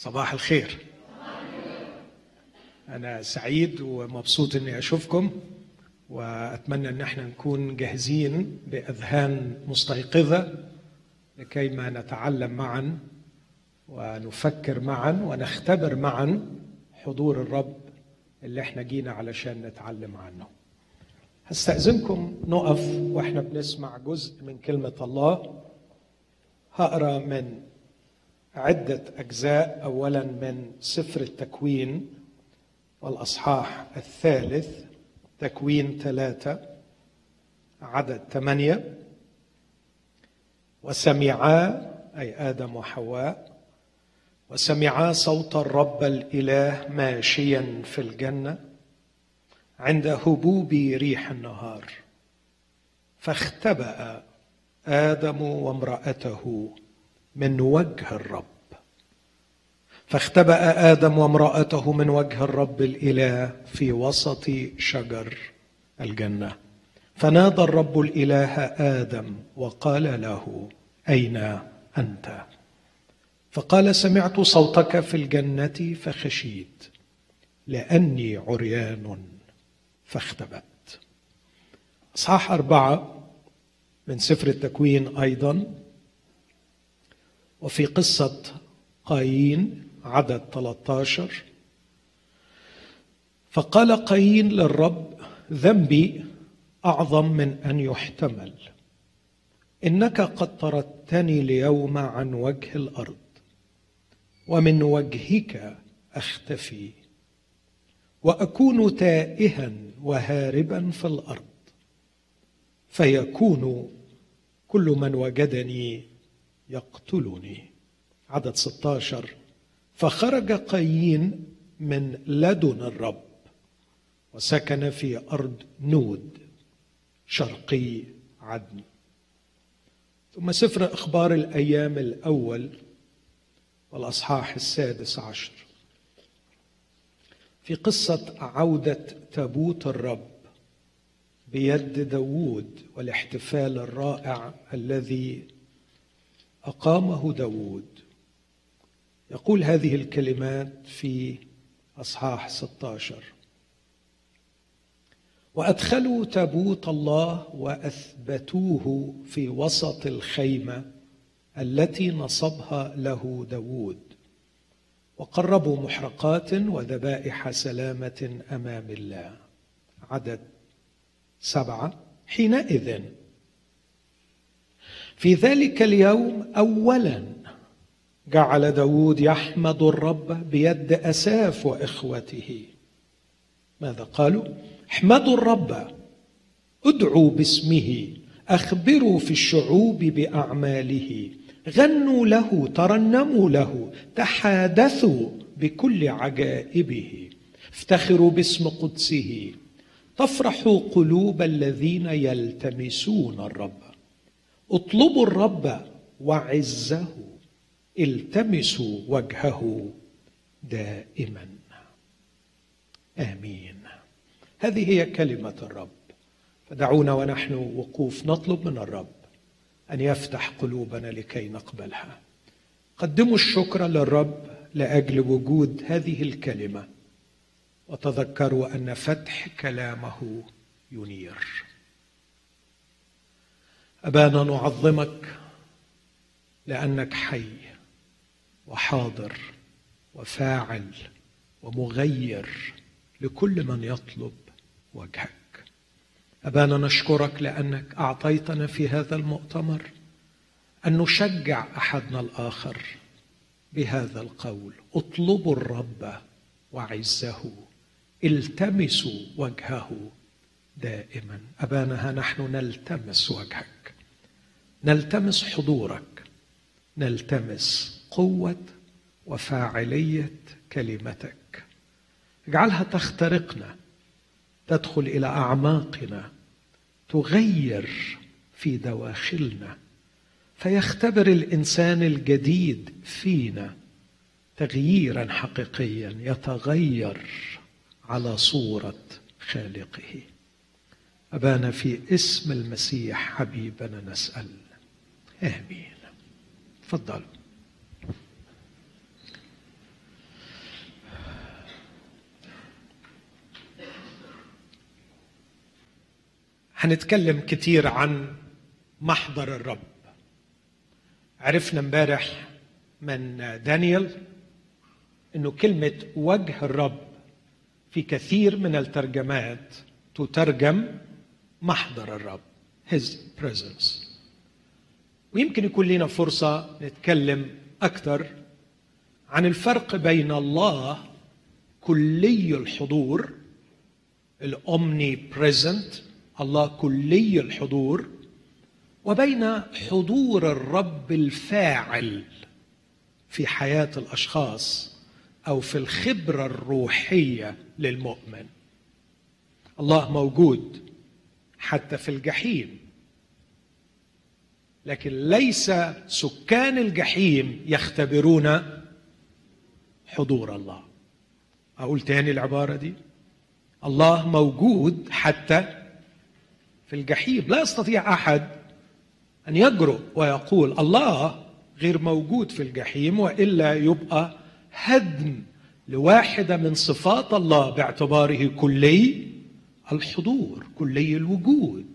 صباح الخير. أنا سعيد ومبسوط إني أشوفكم وأتمنى إن إحنا نكون جاهزين بأذهان مستيقظة لكي ما نتعلم معا ونفكر معا ونختبر معا حضور الرب اللي إحنا جينا علشان نتعلم عنه. هستأذنكم نقف وإحنا بنسمع جزء من كلمة الله. هقرأ من عدة أجزاء أولا من سفر التكوين والأصحاح الثالث تكوين ثلاثة عدد ثمانية وسمعا أي آدم وحواء وسمعا صوت الرب الإله ماشيا في الجنة عند هبوب ريح النهار. فاختبأ آدم وامرأته من وجه الرب. فاختبأ آدم وامرأته من وجه الرب الإله في وسط شجر الجنة. فنادى الرب الإله آدم وقال له أين أنت؟ فقال سمعت صوتك في الجنة فخشيت لأني عريان. فاختبأت. أصحاح أربعة من سفر التكوين أيضا. وفي قصة قايين عدد 13 فقال قايين للرب ذنبي أعظم من أن يحتمل. إنك قد طردتني اليوم عن وجه الأرض ومن وجهك أختفي وأكون تائها وهاربا في الأرض فيكون كل من وجدني يقتلني. عدد 16 فخرج قايين من لدن الرب وسكن في أرض نود. شرقي عدن. ثم سفر أخبار الأيام الأول والأصحاح السادس عشر. في قصة عودة تابوت الرب بيد داوود والاحتفال الرائع الذي أقامه داود. يقول هذه الكلمات في أصحاح 16 وأدخلوا تابوت الله وأثبتوه في وسط الخيمة التي نصبها له داود. وقربوا محرقات وذبائح سلامة أمام الله. عدد سبعة. حينئذ في ذلك اليوم أولا جعل داود يحمد الرب بيد أساف وإخوته. ماذا قالوا؟ احمدوا الرب ادعوا باسمه أخبروا في الشعوب بأعماله غنوا له ترنموا له تحادثوا بكل عجائبه. افتخروا باسم قدسه تفرح قلوب الذين يلتمسون الرب. اطلبوا الرب وعزه التمسوا وجهه دائما. آمين. هذه هي كلمة الرب. فدعونا ونحن وقوف نطلب من الرب أن يفتح قلوبنا لكي نقبلها. قدموا الشكر للرب لأجل وجود هذه الكلمة وتذكروا أن فتح كلامه ينير. أبانا نعظمك لأنك حي وحاضر وفاعل ومغير لكل من يطلب وجهك. أبانا نشكرك لأنك أعطيتنا في هذا المؤتمر أن نشجع أحدنا الآخر بهذا القول. اطلبوا الرب وعزه التمسوا وجهه دائما. أبانا ها نحن نلتمس وجهك. نلتمس حضورك. نلتمس قوة وفاعلية كلمتك. اجعلها تخترقنا تدخل إلى أعماقنا تغير في دواخلنا. فيختبر الإنسان الجديد فينا تغييرا حقيقيا يتغير على صورة خالقه. أبانا في اسم المسيح حبيبنا نسأل. اهبيل. تفضل. هنتكلم كتير عن محضر الرب. عرفنا امبارح من دانيال إنه كلمة وجه الرب في كثير من الترجمات تترجم محضر الرب his presence. ويمكن يكون لنا فرصة نتكلم أكثر عن الفرق بين الله كلي الحضور الأومني بريزنت الله كلي الحضور وبين حضور الرب الفاعل في حياة الأشخاص أو في الخبرة الروحية للمؤمن. الله موجود حتى في الجحيم. لكن ليس سكان الجحيم يختبرون حضور الله. أقول تاني العبارة دي. الله موجود حتى في الجحيم. لا يستطيع أحد أن يجرؤ ويقول الله غير موجود في الجحيم وإلا يبقى هدم لواحدة من صفات الله باعتباره كلي الحضور كلي الوجود.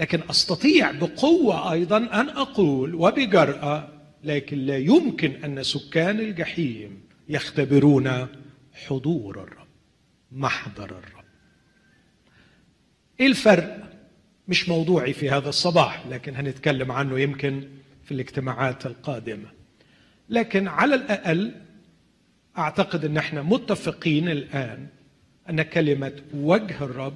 لكن أستطيع بقوة أيضا أن أقول وبجرأة لكن لا يمكن أن سكان الجحيم يختبرون حضور الرب محضر الرب. إيه الفرق؟ مش موضوعي في هذا الصباح لكن هنتكلم عنه يمكن في الاجتماعات القادمة. لكن على الأقل أعتقد أن إحنا متفقين الآن أن كلمة وجه الرب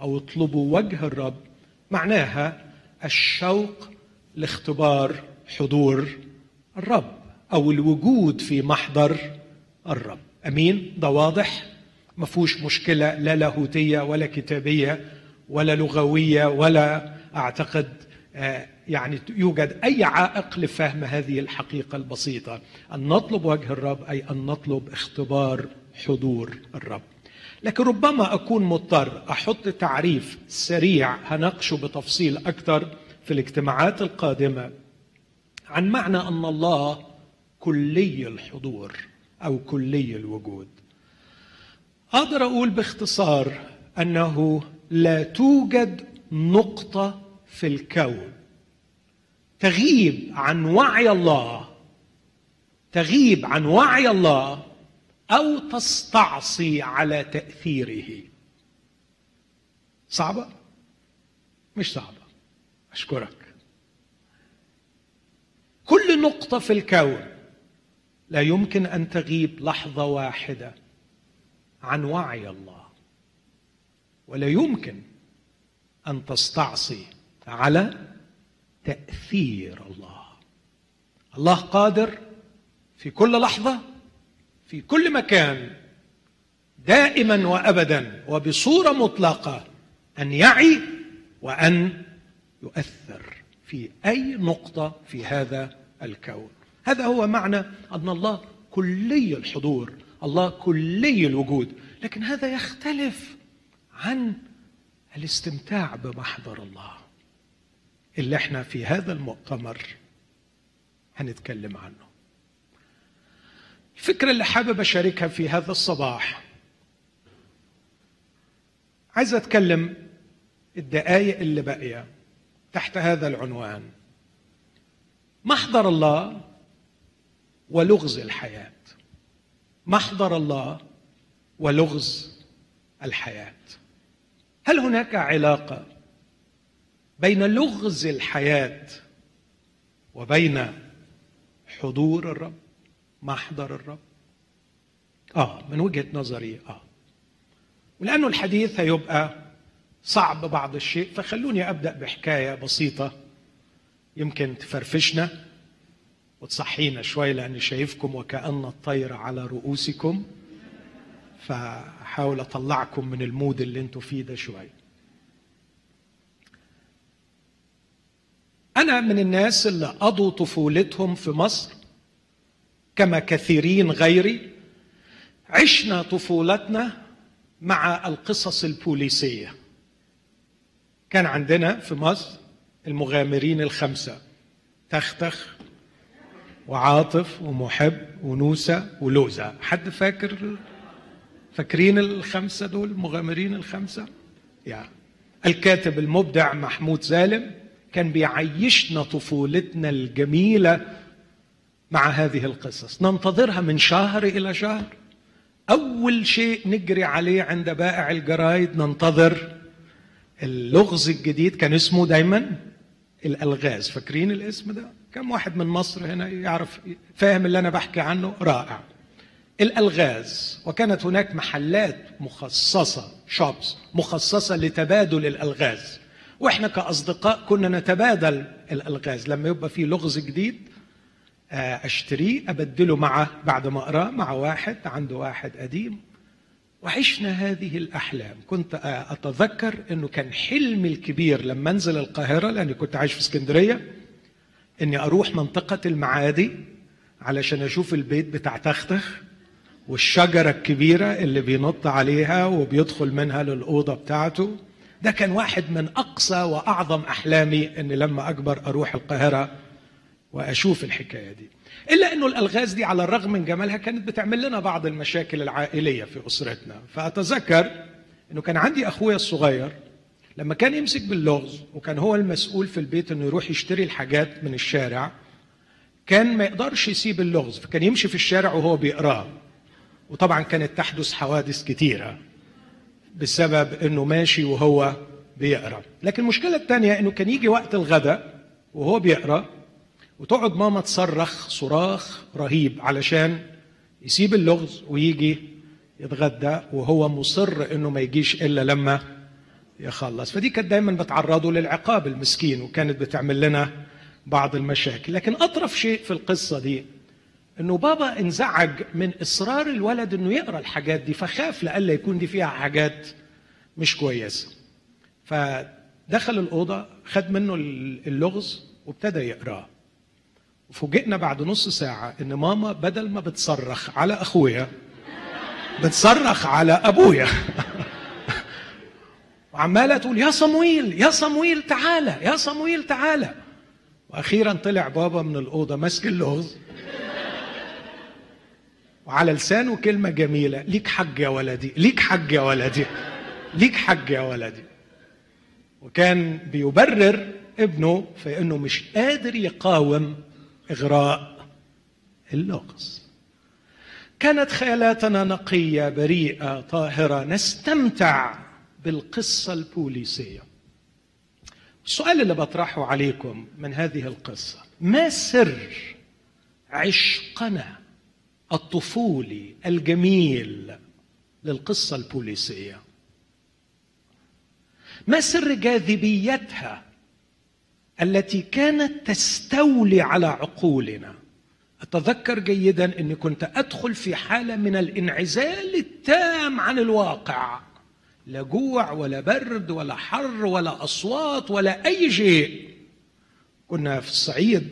أو اطلبوا وجه الرب معناها الشوق لاختبار حضور الرب أو الوجود في محضر الرب. أمين؟ ده واضح؟ ما فيهوش مشكلة لا لاهوتية ولا كتابية ولا لغوية ولا أعتقد آه، يعني يوجد أي عائق لفهم هذه الحقيقة البسيطة. أن نطلب وجه الرب أي أن نطلب اختبار حضور الرب. لكن ربما أكون مضطر. أحط تعريف سريع هناقشه بتفصيل أكثر في الاجتماعات القادمة عن معنى أن الله كلي الحضور أو كلي الوجود. أقدر أقول باختصار أنه لا توجد نقطة في الكون تغيب عن وعي الله تغيب عن وعي الله أو تستعصي على تأثيره. صعبة؟ مش صعبة. أشكرك. كل نقطة في الكون لا يمكن أن تغيب لحظة واحدة عن وعي الله ولا يمكن أن تستعصي على تأثير الله. الله قادر في كل لحظة في كل مكان دائما وأبدا وبصورة مطلقة أن يعي وأن يؤثر في أي نقطة في هذا الكون. هذا هو معنى أن الله كلي الحضور الله كلي الوجود لكن هذا يختلف عن الاستمتاع بمحضر الله. اللي إحنا في هذا المؤتمر هنتكلم عنه. الفكرة اللي حابب أشاركها في هذا الصباح. عايز أتكلم الدقايق اللي باقية تحت هذا العنوان. محضر الله ولغز الحياة؟ محضر الله ولغز الحياة؟ هل هناك علاقة بين لغز الحياة وبين حضور الرب؟ محضر الرب. آه من وجهة نظري آه. ولأنه الحديث هيبقى صعب بعض الشيء فخلوني أبدأ بحكاية بسيطة يمكن تفرفشنا وتصحينا شوي لأني شايفكم وكأن الطير على رؤوسكم فحاول أطلعكم من المود اللي أنتم فيه ده شوي. أنا من الناس اللي قضوا طفولتهم في مصر كما كثيرين غيري عشنا طفولتنا مع القصص البوليسية. كان عندنا في مصر المغامرين الخمسة تختخ وعاطف ومحب ونوسة ولوزة. حد فاكر؟ فاكرين الخمسة دول؟ المغامرين الخمسة؟ يعني الكاتب المبدع محمود سالم كان بيعيشنا طفولتنا الجميلة مع هذه القصص. ننتظرها من شهر إلى شهر. أول شيء نجري عليه عند بائع الجرايد ننتظر اللغز الجديد. كان اسمه دايما الألغاز. فاكرين الاسم ده؟ كم واحد من مصر هنا يعرف فاهم اللي أنا بحكي عنه؟ رائع. الألغاز. وكانت هناك محلات مخصصة شوبس مخصصة لتبادل الألغاز. وإحنا كأصدقاء كنا نتبادل الألغاز. لما يبقى في لغز جديد أشتريه أبدله مع بعد ما اقراه مع واحد عنده واحد قديم وعشنا هذه الأحلام. كنت آه، أتذكر إنه كان حلمي الكبير لما أنزل القاهرة لأني كنت عايش في اسكندرية إني أروح منطقة المعادي علشان أشوف البيت بتاع تختخ والشجرة الكبيرة اللي بينط عليها وبيدخل منها للأوضة بتاعته. ده كان واحد من أقصى وأعظم أحلامي إني لما أكبر أروح القاهرة وأشوف الحكاية دي. إلا إنه الألغاز دي على الرغم من جمالها كانت بتعمل لنا بعض المشاكل العائلية في أسرتنا. فأتذكر إنه كان عندي أخويا الصغير لما كان يمسك باللغز وكان هو المسؤول في البيت إنه يروح يشتري الحاجات من الشارع كان ما يقدرش يسيب اللغز فكان يمشي في الشارع وهو بيقراه. وطبعا كانت تحدث حوادث كثيره بسبب إنه ماشي وهو بيقرأ. لكن المشكلة الثانية إنه كان يجي وقت الغداء وهو بيقرأ وتقعد ماما تصرخ صراخ رهيب علشان يسيب اللغز ويجي يتغدى وهو مصر إنه ما يجيش إلا لما يخلص. فدي كانت دايما بتعرضه للعقاب المسكين وكانت بتعمل لنا بعض المشاكل. لكن أطرف شيء في القصة دي إنه بابا انزعج من إصرار الولد إنه يقرأ الحاجات دي فخاف لألا يكون دي فيها حاجات مش كويسة. فدخل الأوضة خد منه اللغز وابتدى يقراه وفوجئنا بعد نص ساعة إن ماما بدل ما بتصرخ على أخويا بتصرخ على أبويا. وعمالة تقول يا صمويل يا صمويل تعالى يا صمويل تعالى. وأخيرا طلع بابا من الأوضة ماسك اللغز. وعلى لسانه كلمة جميلة ليك حج يا ولدي ليك حج يا ولدي ليك حج يا ولدي. وكان بيبرر ابنه في إنه مش قادر يقاوم إغراء اللغز كانت خيالاتنا نقية بريئة طاهرة. نستمتع بالقصة البوليسية. السؤال اللي بطرحه عليكم من هذه القصة ما سر عشقنا الطفولي الجميل للقصة البوليسية؟ ما سر جاذبيتها التي كانت تستولي على عقولنا. أتذكر جيدا إني كنت أدخل في حالة من الانعزال التام عن الواقع. لا جوع ولا برد ولا حر ولا أصوات ولا أي شيء. كنا في الصعيد.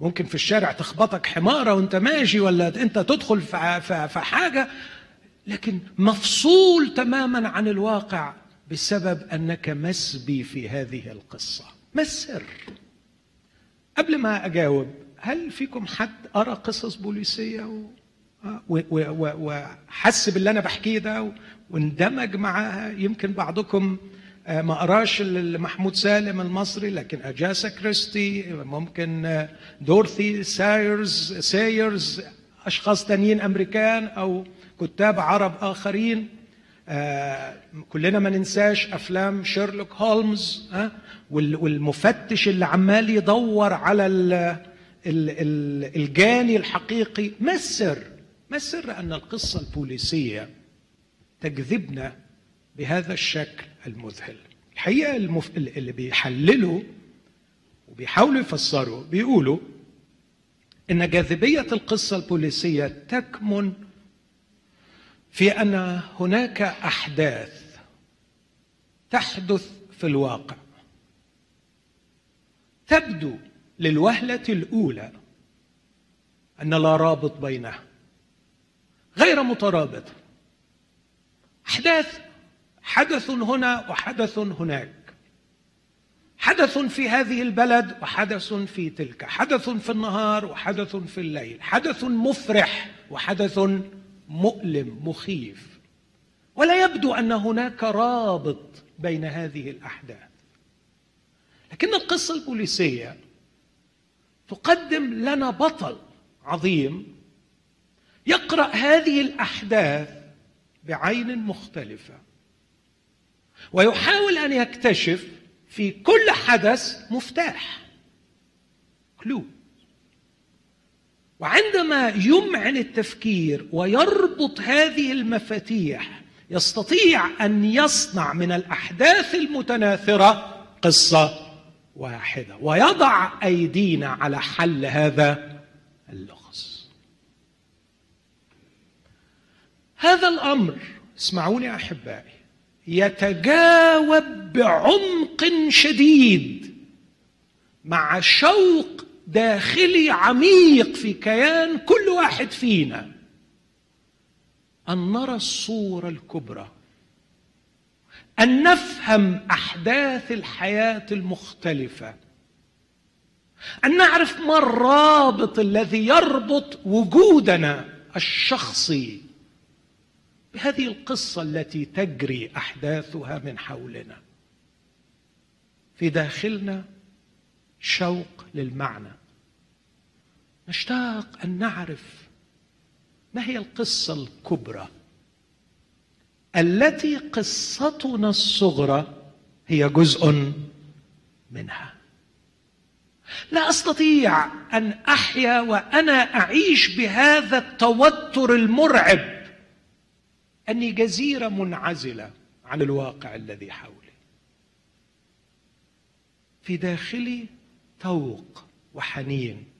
ممكن في الشارع تخبطك حمارة وأنت ماشي ولا أنت تدخل في حاجة. لكن مفصول تماما عن الواقع بسبب أنك مسبي في هذه القصة. ما السر؟ قبل ما أجاوب هل فيكم حد قرأ قصص بوليسية وحس باللي أنا بحكيه ده واندمج معاها؟ يمكن بعضكم آه، ما قراش محمود سالم المصري لكن أجاسا كريستي ممكن آه، دورثي سايرز سايرز أشخاص تانيين أمريكان أو كتاب عرب آخرين. آه، كلنا ما ننساش أفلام شيرلوك هولمز والمفتش اللي عمال يدور على الجاني الحقيقي. ما السر؟ ما السر أن القصة البوليسية تجذبنا بهذا الشكل المذهل؟ الحقيقة المف... اللي بيحللوا وبيحاولوا يفسروا بيقولوا إن جاذبية القصة البوليسية تكمن في أن هناك أحداث تحدث في الواقع. تبدو للوهلة الأولى أن لا رابط بينها غير مترابطه أحداث حدث هنا وحدث هناك. حدث في هذه البلد وحدث في تلك. حدث في النهار وحدث في الليل. حدث مفرح وحدث مؤلم مخيف. ولا يبدو أن هناك رابط بين هذه الأحداث. لكن القصة البوليسية تقدم لنا بطل عظيم يقرأ هذه الأحداث بعين مختلفة. ويحاول أن يكتشف في كل حدث مفتاح كلو وعندما يمعن التفكير ويربط هذه المفاتيح يستطيع أن يصنع من الأحداث المتناثرة قصة واحدة ويضع أيدينا على حل هذا اللغز. هذا الأمر اسمعوني أحبائي يتجاوب بعمق شديد مع شوق داخلي عميق في كيان كل واحد فينا. أن نرى الصورة الكبرى. أن نفهم أحداث الحياة المختلفة. أن نعرف ما الرابط الذي يربط وجودنا الشخصي بهذه القصة التي تجري أحداثها من حولنا. في داخلنا شوق للمعنى. نشتاق أن نعرف ما هي القصة الكبرى التي قصتنا الصغرى هي جزء منها. لا أستطيع أن أحيا وأنا أعيش بهذا التوتر المرعب. أني جزيرة منعزلة عن الواقع الذي حولي. في داخلي توق وحنين.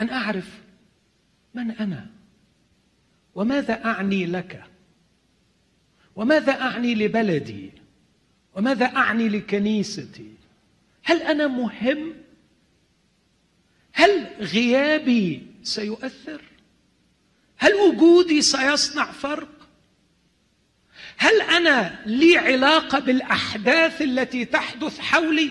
أن أعرف من أنا؟ وماذا أعني لك؟ وماذا أعني لبلدي؟ وماذا أعني لكنيستي؟ هل أنا مهم؟ هل غيابي سيؤثر؟ هل وجودي سيصنع فرق؟ هل أنا لي علاقة بالأحداث التي تحدث حولي؟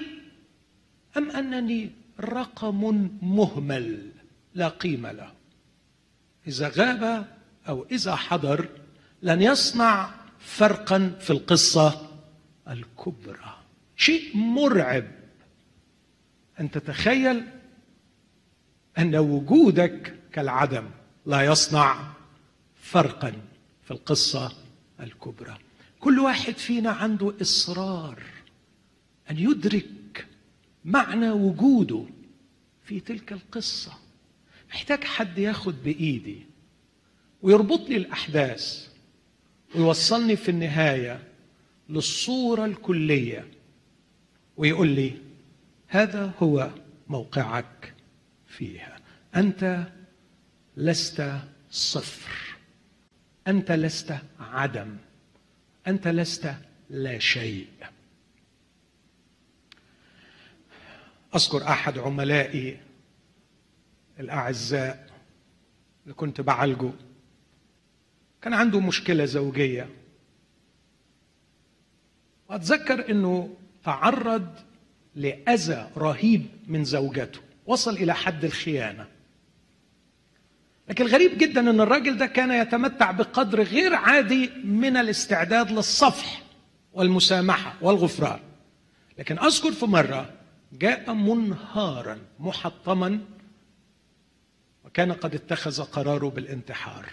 أم أنني رقم مهمل؟ لا قيمة له. إذا غاب أو إذا حضر لن يصنع فرقا في القصة الكبرى. شيء مرعب. أن تتخيل أن وجودك كالعدم لا يصنع فرقا في القصة الكبرى. كل واحد فينا عنده إصرار أن يدرك معنى وجوده في تلك القصة. محتاج حد ياخد بإيدي ويربط لي الأحداث ويوصلني في النهاية للصورة الكلية ويقول لي هذا هو موقعك فيها. أنت لست صفر. أنت لست عدم. أنت لست لا شيء. أذكر أحد عملائي الأعزاء اللي كنت بعالجه. كان عنده مشكلة زوجية. وأتذكر إنه تعرض لأذى رهيب من زوجته. وصل إلى حد الخيانة. لكن الغريب جدا إن الراجل ده كان يتمتع بقدر غير عادي من الاستعداد للصفح والمسامحة والغفران. لكن أذكر في مرة جاء منهارا محطما وكان قد اتخذ قراره بالانتحار.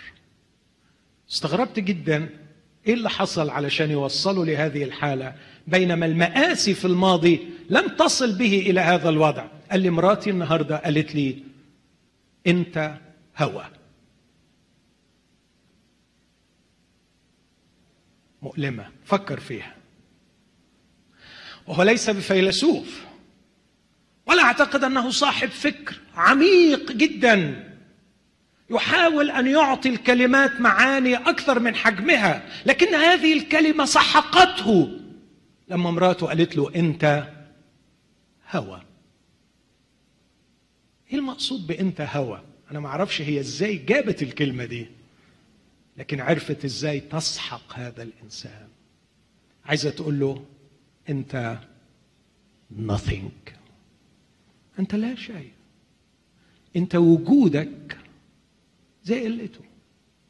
استغربت جدا إيه اللي حصل علشان يوصلوا لهذه الحالة بينما المآسي في الماضي لم تصل به إلى هذا الوضع. قال لي مراتي النهارده قالت لي أنت هوى. مؤلمة فكر فيها. وهو ليس بفيلسوف. ولا أعتقد أنه صاحب فكر عميق جدا يحاول أن يعطي الكلمات معاني أكثر من حجمها لكن هذه الكلمة سحقته لما مراته قالت له أنت هوى. إيه المقصود بأنت هوى؟ أنا ما أعرفش هي إزاي جابت الكلمة دي لكن عرفت إزاي تسحق هذا الإنسان. عايزة تقول له أنت nothing. أنت لا شيء. أنت وجودك زي قلته.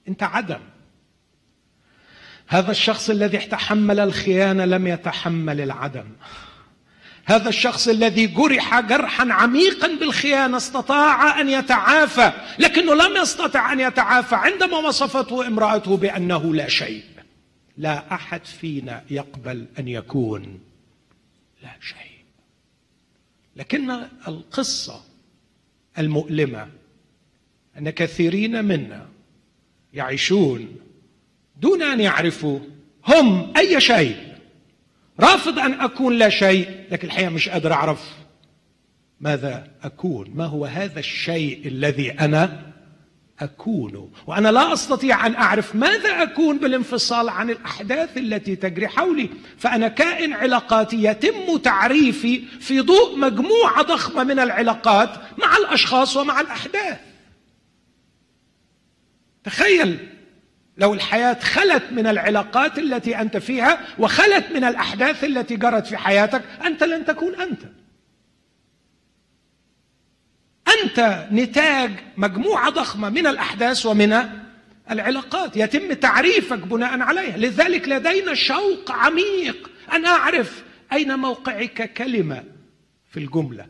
أنت عدم. هذا الشخص الذي تحمل الخيانة لم يتحمل العدم. هذا الشخص الذي جرح جرحا عميقا بالخيانة استطاع أن يتعافى لكنه لم يستطع أن يتعافى عندما وصفته امرأته بأنه لا شيء. لا أحد فينا يقبل أن يكون لا شيء. لكن القصة المؤلمة أن كثيرين منا يعيشون دون أن يعرفوا هم أي شيء. رافض أن أكون لا شيء لكن الحقيقة مش قادر أعرف ماذا أكون. ما هو هذا الشيء الذي أنا أكون. وأنا لا أستطيع أن أعرف ماذا أكون بالانفصال عن الأحداث التي تجري حولي. فأنا كائن علاقاتي يتم تعريفي في ضوء مجموعة ضخمة من العلاقات مع الأشخاص ومع الأحداث. تخيل لو الحياة خلت من العلاقات التي أنت فيها وخلت من الأحداث التي جرت في حياتك أنت لن تكون أنت. أنت نتاج مجموعة ضخمة من الأحداث ومن العلاقات. يتم تعريفك بناء عليها. لذلك لدينا شوق عميق أن أعرف أين موقعك كلمة في الجملة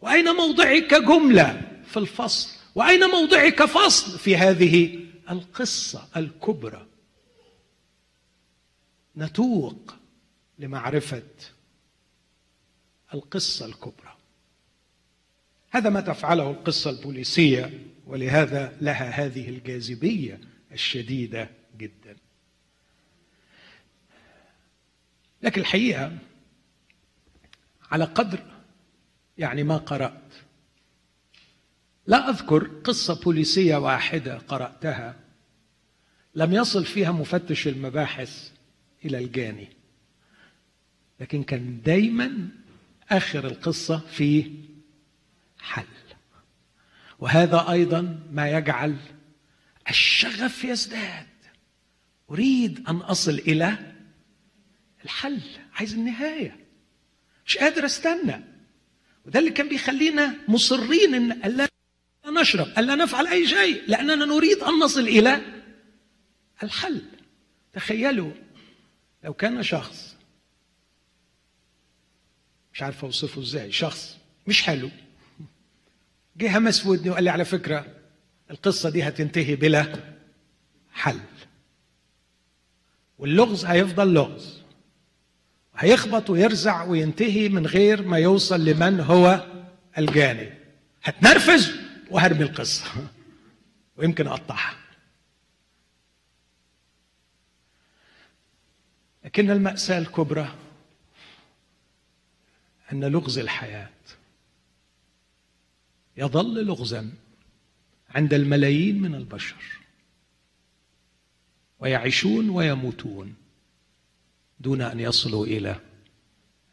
وأين موضعك جملة في الفصل وأين موضعك فصل في هذه القصة الكبرى. نتوق لمعرفة القصة الكبرى. هذا ما تفعله القصة البوليسية ولهذا لها هذه الجاذبية الشديدة جدا. لكن الحقيقة على قدر يعني ما قرأت لا أذكر قصة بوليسية واحدة قرأتها لم يصل فيها مفتش المباحث إلى الجاني لكن كان دايما آخر القصة في حل. وهذا أيضا ما يجعل الشغف يزداد. أريد أن أصل إلى الحل عايز النهاية. مش قادر أستنى. وده اللي كان بيخلينا مصرين إن الا نشرب الا نفعل أي شيء لأننا نريد أن نصل إلى الحل. تخيلوا لو كان شخص مش عارف أوصفه إزاي شخص مش حلو جه همس في ودني وقال لي على فكرة القصة دي هتنتهي بلا حل. واللغز هيفضل لغز. هيخبط ويرزع وينتهي من غير ما يوصل لمن هو الجاني. هتنرفز وهرمي القصة. ويمكن أقطعها. لكن المأساة الكبرى أن لغز الحياة. يظل لغزا عند الملايين من البشر. ويعيشون ويموتون دون أن يصلوا إلى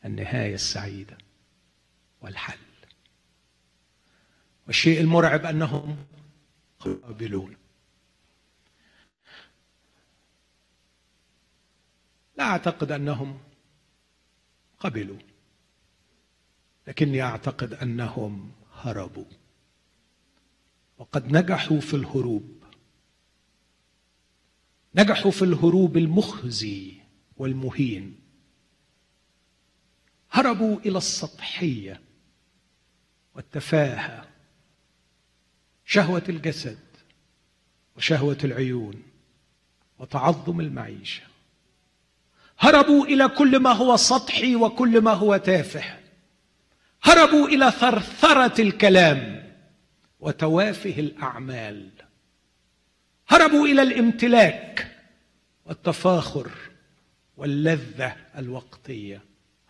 النهاية السعيدة والحل. والشيء المرعب أنهم قابلون. لا أعتقد أنهم قبلوا لكني أعتقد أنهم هربوا. وقد نجحوا في الهروب. نجحوا في الهروب المخزي والمهين. هربوا إلى السطحية والتفاهة شهوة الجسد وشهوة العيون وتعظم المعيشة. هربوا إلى كل ما هو سطحي وكل ما هو تافه. هربوا إلى ثرثرة الكلام وتوافه الأعمال. هربوا إلى الامتلاك والتفاخر واللذة الوقتية.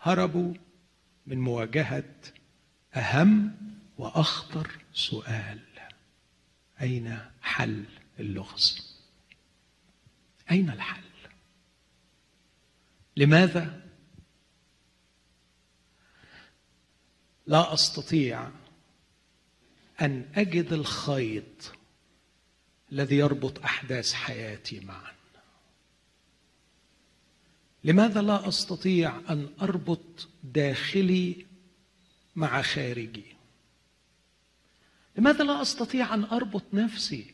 هربوا من مواجهة أهم وأخطر سؤال. أين حل اللغز؟ أين الحل؟ لماذا لا أستطيع أن أجد الخيط الذي يربط أحداث حياتي معا. لماذا لا أستطيع أن أربط داخلي مع خارجي؟ لماذا لا أستطيع أن أربط نفسي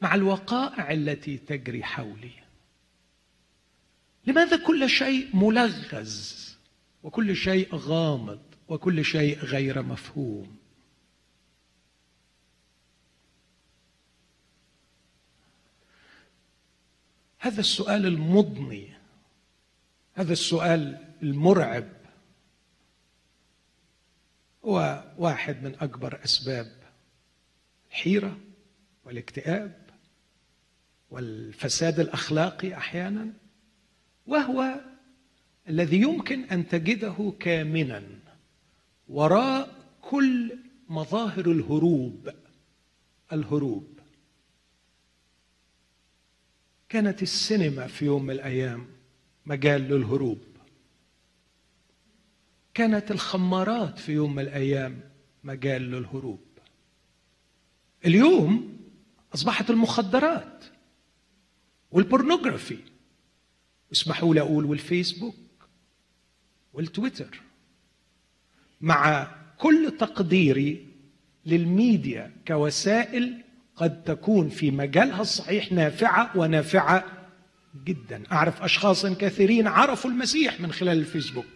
مع الوقائع التي تجري حولي؟ لماذا كل شيء ملغز وكل شيء غامض؟ وكل شيء غير مفهوم. هذا السؤال المضني هذا السؤال المرعب هو واحد من أكبر أسباب الحيرة والاكتئاب والفساد الأخلاقي أحيانا وهو الذي يمكن أن تجده كامنا. وراء كل مظاهر الهروب الهروب. كانت السينما في يوم من الأيام مجال للهروب. كانت الخمارات في يوم من الأيام مجال للهروب. اليوم أصبحت المخدرات وال pornography. اسمحوا لي أقول والفيسبوك والتويتر. مع كل تقديري للميديا كوسائل قد تكون في مجالها الصحيح نافعة ونافعة جدا. أعرف اشخاصا كثيرين عرفوا المسيح من خلال الفيسبوك.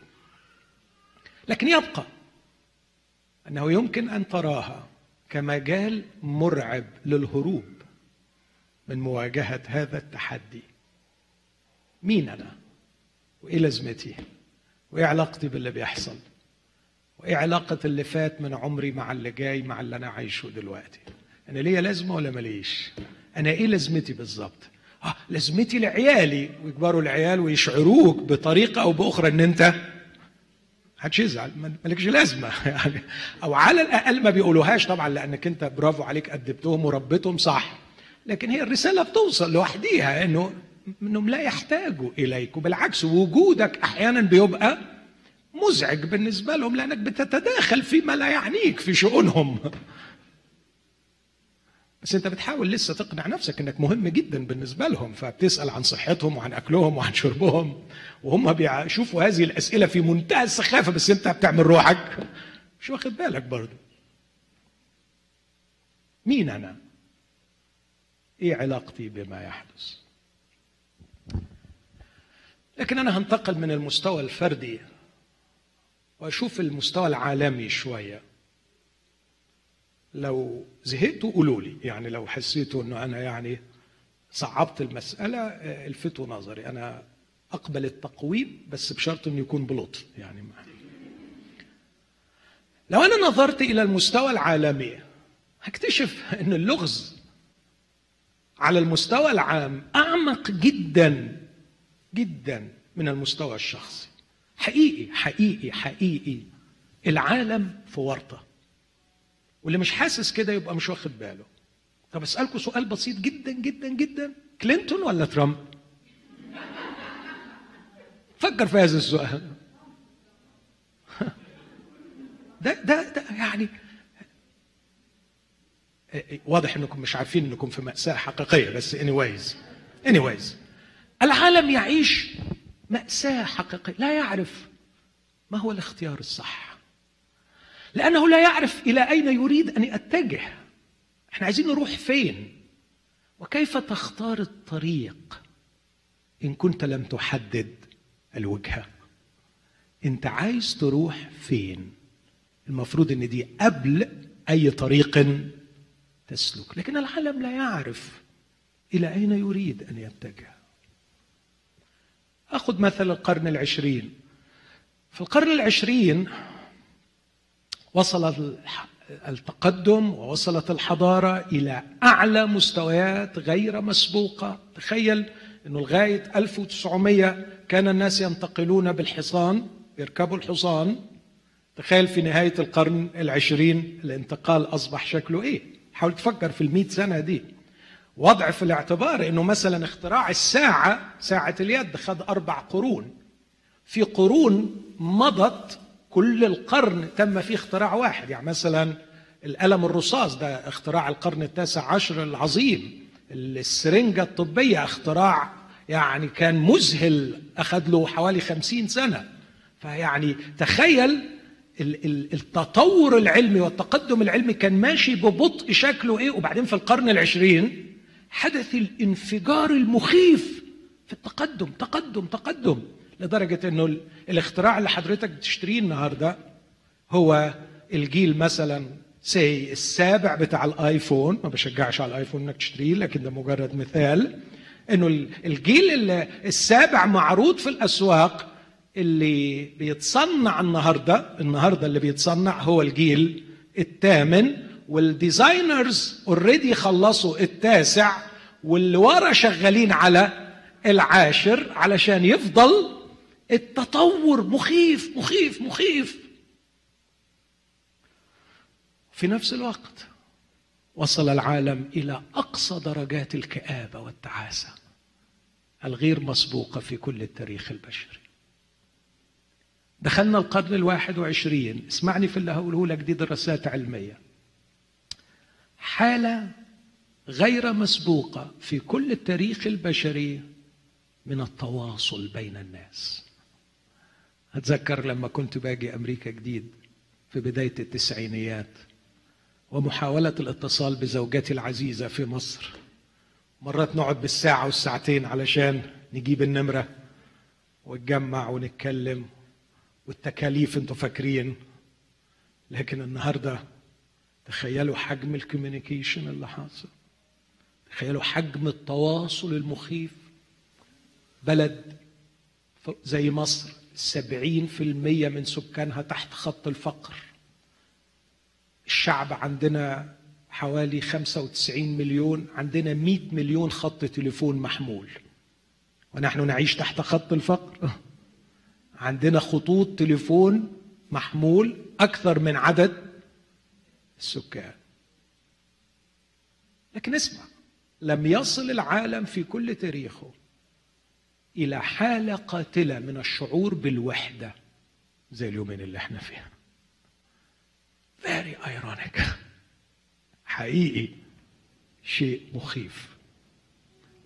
لكن يبقى أنه يمكن أن تراها كمجال مرعب للهروب من مواجهة هذا التحدي. مين أنا وايه لازمتي وايه علاقتي باللي بيحصل. وايه علاقه اللي فات من عمري مع اللي جاي مع اللي أنا عايشه دلوقتي. أنا ليا لازمة ولا ماليش؟ أنا إيه لازمتي بالظبط؟ آه لازمتي لعيالي ويكبروا العيال ويشعروك بطريقة أو بأخرى إن أنت محدش يزعل مالكش لازمة. يعني أو على الأقل ما بيقولوهاش طبعا لأنك أنت برافو عليك أدبتهم وربيتهم صح. لكن هي الرسالة بتوصل لوحديها انه إنهم لا يحتاجوا إليك وبالعكس وجودك أحيانا بيبقى مزعج بالنسبة لهم لأنك بتتداخل فيما لا يعنيك في شؤونهم. بس أنت بتحاول لسه تقنع نفسك إنك مهم جدا بالنسبة لهم فبتسأل عن صحتهم وعن أكلهم وعن شربهم وهم بيشوفوا هذه الأسئلة في منتهى السخافة بس أنت بتعمل روحك. مش واخد بالك برضه مين أنا؟ إيه علاقتي بما يحدث؟ لكن أنا هنتقل من المستوى الفردي وأشوف المستوى العالمي شوية. لو زهقتوا قولوا لي. يعني لو حسيتوا إنه أنا يعني صعبت المسألة آه، الفتوا نظري. أنا أقبل التقويم بس بشرط إنه يكون بلطف يعني ما. لو أنا نظرت إلى المستوى العالمي هكتشف إن اللغز على المستوى العام أعمق جدا جدا من المستوى الشخصي. حقيقي حقيقي حقيقي. العالم في ورطة. واللي مش حاسس كده يبقى مش واخد باله. طب اسالكم سؤال بسيط جدا جدا جدا. كلينتون ولا ترامب؟ فكر في هذا السؤال. ده ده ده يعني واضح إنكم مش عارفين إنكم في مأساة حقيقية بس anyways anyways. العالم يعيش مأساة حقيقية لا يعرف ما هو الاختيار الصح. لأنه لا يعرف إلى أين يريد أن يتجه. إحنا عايزين نروح فين؟ وكيف تختار الطريق؟ إن كنت لم تحدد الوجهة. أنت عايز تروح فين؟ المفروض أن دي قبل أي طريق تسلك. لكن العالم لا يعرف إلى أين يريد أن يتجه. أخذ مثل القرن العشرين. في القرن العشرين وصل التقدم ووصلت الحضارة إلى أعلى مستويات غير مسبوقة. تخيل أنه لغاية 1900 كان الناس ينتقلون بالحصان يركبوا الحصان. تخيل في نهاية القرن العشرين الانتقال أصبح شكله إيه؟ حاول تفكر في المئة سنة دي. وضع في الاعتبار أنه مثلا اختراع الساعة ساعة اليد خد أربع قرون. في قرون مضت كل القرن تم فيه اختراع واحد. يعني مثلا القلم الرصاص ده اختراع القرن التاسع عشر العظيم. السرنجة الطبية اختراع يعني كان مذهل أخذ له حوالي خمسين سنة. فيعني تخيل التطور العلمي والتقدم العلمي كان ماشي ببطء شكله إيه؟ وبعدين في القرن العشرين حدث الانفجار المخيف في التقدم تقدم تقدم لدرجة إنه الاختراع اللي حضرتك بتشتريه النهاردة هو الجيل مثلا سي السابع بتاع الآيفون. ما بشجعش على الآيفون إنك تشتريه لكن ده مجرد مثال. إنه الجيل السابع معروض في الأسواق اللي بيتصنع النهارده النهارده اللي بيتصنع هو الجيل الثامن. وال designers already خلصوا التاسع واللي ورا شغالين على العاشر علشان يفضل التطور. مخيف مخيف مخيف. في نفس الوقت وصل العالم إلى أقصى درجات الكآبة والتعاسة الغير مسبوقة في كل التاريخ البشري. دخلنا القرن الواحد وعشرين. اسمعني في اللي هقوله لك دي دراسات علمية. حالة غير مسبوقة في كل التاريخ البشري من التواصل بين الناس. أتذكر لما كنت باجي أمريكا جديد في بداية التسعينيات ومحاولة الاتصال بزوجتي العزيزة في مصر. مرات نقعد بالساعة والساعتين علشان نجيب النمرة ونتجمع ونتكلم والتكاليف أنتوا فاكرين لكن النهارده تخيلوا حجم الكوميونيكيشن اللي حاصل. تخيلوا حجم التواصل المخيف. بلد زي مصر سبعين في المية من سكانها تحت خط الفقر. الشعب عندنا حوالي 95 مليون عندنا 100 مليون خط تليفون محمول. ونحن نعيش تحت خط الفقر. عندنا خطوط تليفون محمول أكثر من عدد السكان. لكن اسمع لم يصل العالم في كل تاريخه إلى حالة قاتلة من الشعور بالوحدة زي اليومين اللي إحنا فيها. Very ironic. حقيقي شيء مخيف.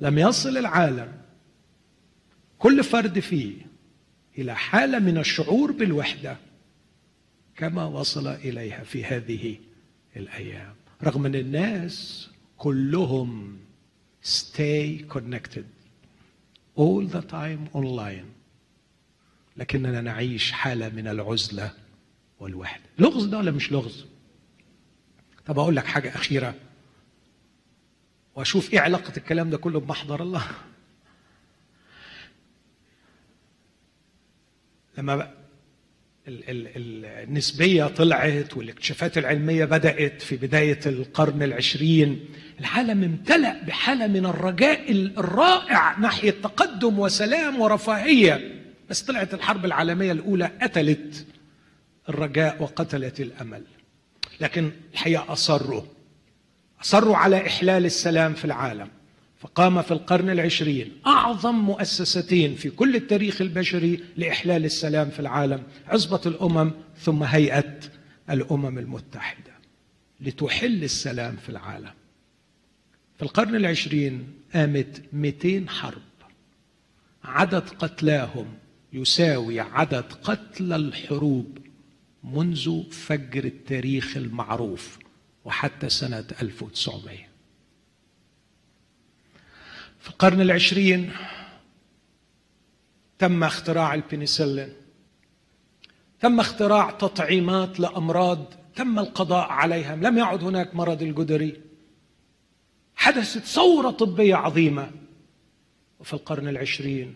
لم يصل العالم كل فرد فيه إلى حالة من الشعور بالوحدة كما وصل إليها في هذه الأيام. رغم إن الناس كلهم stay connected all the time online لكننا نعيش حالة من العزلة والوحدة. لغز ده ولا مش لغز؟ طب أقول لك حاجة أخيرة. وأشوف إيه علاقة الكلام ده كله بمحضر الله. لما النسبية طلعت والاكتشافات العلمية بدأت في بداية القرن العشرين. العالم امتلأ بحالة من الرجاء الرائع ناحية تقدم وسلام ورفاهية. بس طلعت الحرب العالمية الأولى قتلت الرجاء وقتلت الأمل. لكن الحقيقة أصروا. أصروا على إحلال السلام في العالم. فقام في القرن العشرين. أعظم مؤسستين في كل التاريخ البشري لإحلال السلام في العالم. عصبة الأمم ثم هيئة الأمم المتحدة لتحل السلام في العالم. في القرن العشرين قامت 200 حرب. عدد قتلاهم يساوي عدد قتلى الحروب منذ فجر التاريخ المعروف وحتى سنة 1900 في القرن العشرين تم اختراع البنسلين. تم اختراع تطعيمات لأمراض تم القضاء عليها لم يعد هناك مرض الجدري. حدثت ثورة طبية عظيمة. وفي القرن العشرين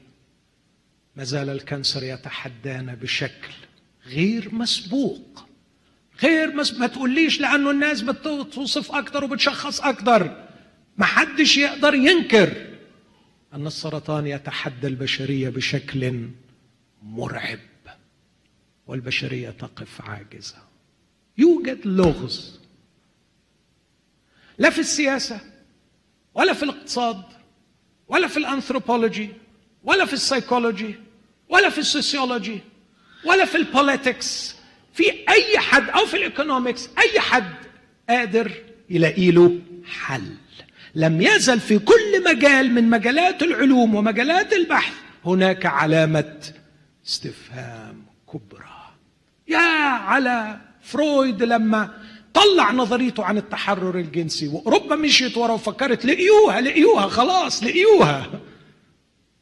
ما زال الكنسر يتحدانا بشكل غير مسبوق. غير مسبوق. ما تقوليش لأنه الناس بتوصف أكثر وبتشخص أكثر ما حدش يقدر ينكر. أن السرطان يتحدى البشرية بشكل مرعب والبشرية تقف عاجزة. يوجد لغز لا في السياسة ولا في الاقتصاد ولا في الأنثروبولوجي ولا في السيكولوجي ولا في ال sociology ولا في ال politics. في أي حد أو في ال economics أي حد قادر يلاقي له حل. لم يزل في كل مجال من مجالات العلوم ومجالات البحث هناك علامة استفهام كبرى. يا على فرويد لما طلع نظريته عن التحرر الجنسي واوروبا مشيت ورا وفكرت لقيوها لقيوها خلاص لقيوها.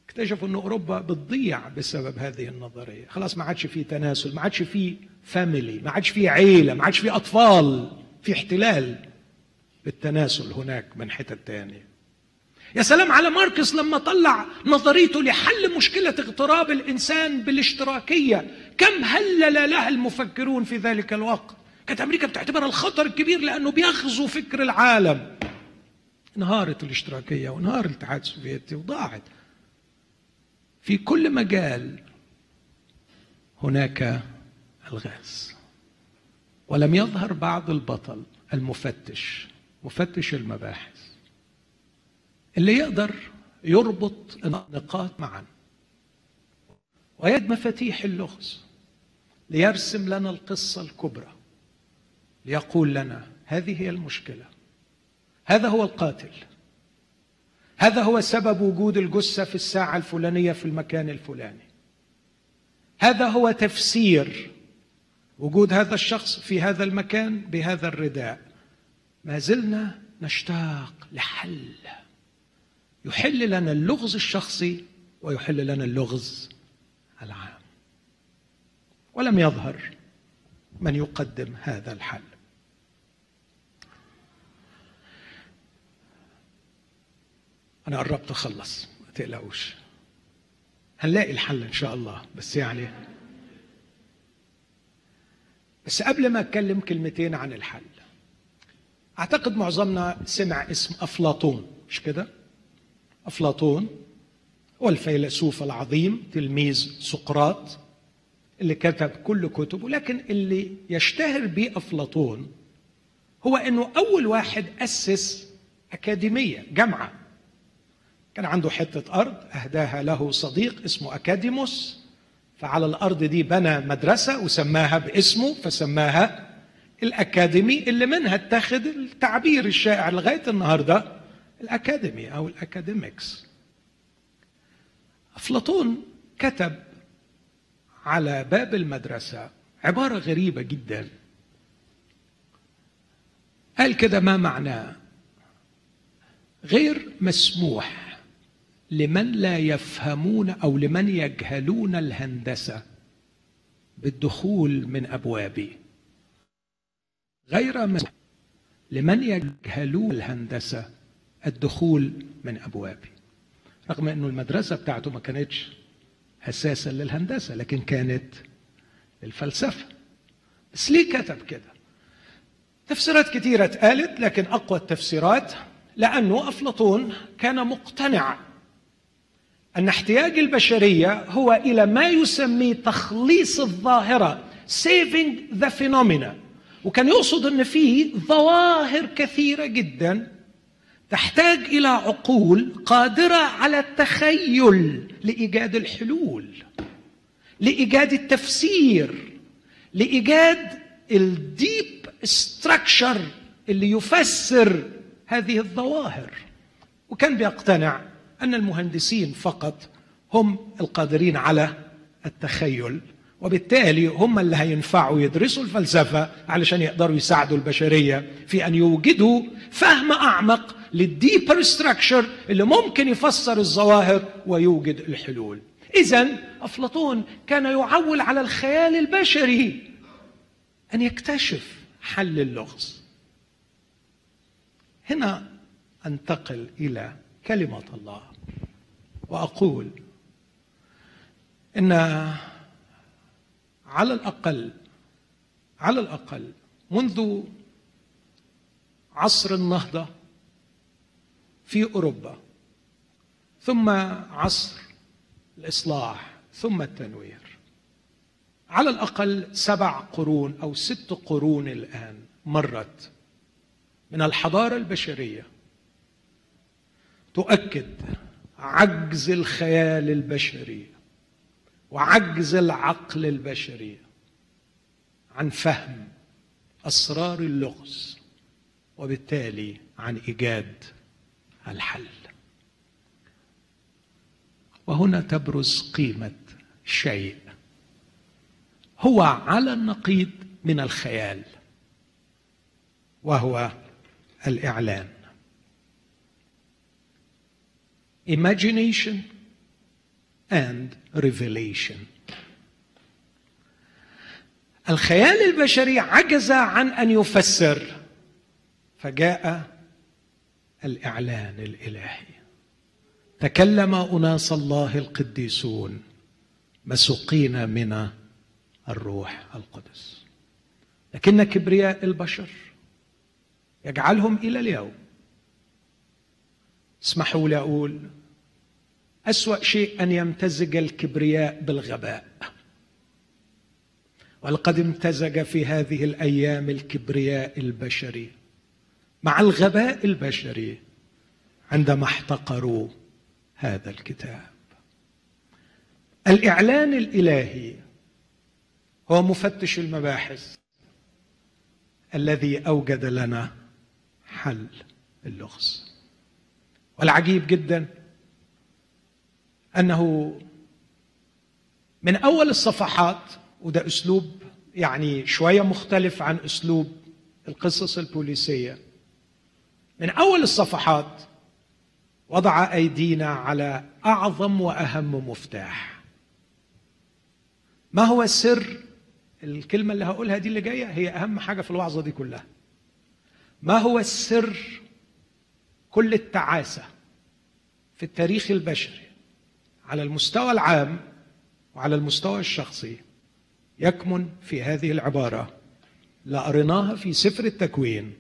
اكتشفوا إن أوروبا بتضيع بسبب هذه النظرية. خلاص ما عادش في تناسل ما عادش في family ما عادش في عيلة ما عادش في أطفال في احتلال. بالتناسل هناك من حتة تانية. يا سلام على ماركس لما طلع نظريته لحل مشكلة اغتراب الإنسان بالاشتراكية. كم هلل لها المفكرون في ذلك الوقت؟ كانت أمريكا بتعتبرها الخطر الكبير لأنه بيغزو فكر العالم. انهارت الاشتراكية وانهار الاتحاد السوفيتي وضاعت. في كل مجال هناك ألغاز. ولم يظهر بعد البطل المفتش. مفتش المباحث. اللي يقدر يربط النقاط معا. ويد مفاتيح اللغز. ليرسم لنا القصة الكبرى. ليقول لنا هذه هي المشكلة. هذا هو القاتل. هذا هو سبب وجود الجثة في الساعة الفلانية في المكان الفلاني. هذا هو تفسير وجود هذا الشخص في هذا المكان بهذا الرداء. ما زلنا نشتاق لحل. يحل لنا اللغز الشخصي ويحل لنا اللغز العام. ولم يظهر من يقدم هذا الحل. أنا قربت أخلص. ما تقلقوش. هنلاقي الحل إن شاء الله. بس يعني بس قبل ما أتكلم كلمتين عن الحل. أعتقد معظمنا سمع اسم أفلاطون مش كده؟ أفلاطون هو الفيلسوف العظيم تلميذ سقراط اللي كتب كل كتبه لكن اللي يشتهر به افلاطون هو إنه أول واحد أسس أكاديمية جامعة. كان عنده حتة أرض أهداها له صديق اسمه أكاديموس فعلى الأرض دي بنى مدرسة وسماها باسمه فسماها الأكاديمي اللي منها اتخذ التعبير الشائع لغاية النهاردة الأكاديمي أو الأكاديميكس. أفلاطون كتب على باب المدرسة عبارة غريبة جدا. قال كده ما معناه غير مسموح لمن لا يفهمون أو لمن يجهلون الهندسة بالدخول من أبوابي. غير مسموح لمن يجهلون الهندسة الدخول من أبوابه رغم أنه المدرسة بتاعته ما كانتش أساسا للهندسة لكن كانت للفلسفة. بس ليه كتب كده؟ تفسيرات كثيرة اتقالت لكن أقوى التفسيرات لأنه أفلاطون كان مقتنع أن احتياج البشرية هو إلى ما يسميه تخليص الظاهرة saving the phenomena. وكان يقصد إن في ظواهر كثيرة جدا تحتاج إلى عقول قادرة على التخيل لإيجاد الحلول لإيجاد التفسير لإيجاد ال deep structure اللي يفسر هذه الظواهر. وكان بيقتنع أن المهندسين فقط هم القادرين على التخيل. وبالتالي هم اللي هينفعوا يدرسوا الفلسفة علشان يقدروا يساعدوا البشرية في أن يوجدوا فهم أعمق لل deeper structure اللي ممكن يفسر الظواهر ويوجد الحلول. إذا أفلاطون كان يعول على الخيال البشري أن يكتشف حل اللغز. هنا أنتقل إلى كلمة الله وأقول إن على الأقل على الأقل منذ عصر النهضة في أوروبا ثم عصر الإصلاح ثم التنوير. على الأقل سبع قرون أو ست قرون الآن مرت من الحضارة البشرية تؤكد عجز الخيال البشري وعجز العقل البشري عن فهم أسرار اللغز وبالتالي عن إيجاد الحل. وهنا تبرز قيمة شيء. هو على النقيض من الخيال وهو الإعلان. Imagination and revelation. الخيال البشري عجز عن أن يفسر فجاء الإعلان الإلهي. تكلم أناس الله القديسون مسوقين من الروح القدس. لكن كبرياء البشر يجعلهم إلى اليوم. اسمحوا لي أقول أسوأ شيء أن يمتزج الكبرياء بالغباء. ولقد امتزج في هذه الأيام الكبرياء البشري مع الغباء البشري عندما احتقروا هذا الكتاب. الإعلان الإلهي هو مفتش المباحث الذي أوجد لنا حل اللغز. والعجيب جدا أنه من أول الصفحات وده أسلوب يعني شوية مختلف عن أسلوب القصص البوليسية. من أول الصفحات وضع أيدينا على أعظم وأهم مفتاح. ما هو سر الكلمة اللي هقولها دي اللي جاية؟ هي أهم حاجة في الوعظة دي كلها. ما هو السر كل التعاسة في التاريخ البشري؟ على المستوى العام وعلى المستوى الشخصي يكمن في هذه العبارة. لقريناها في سفر التكوين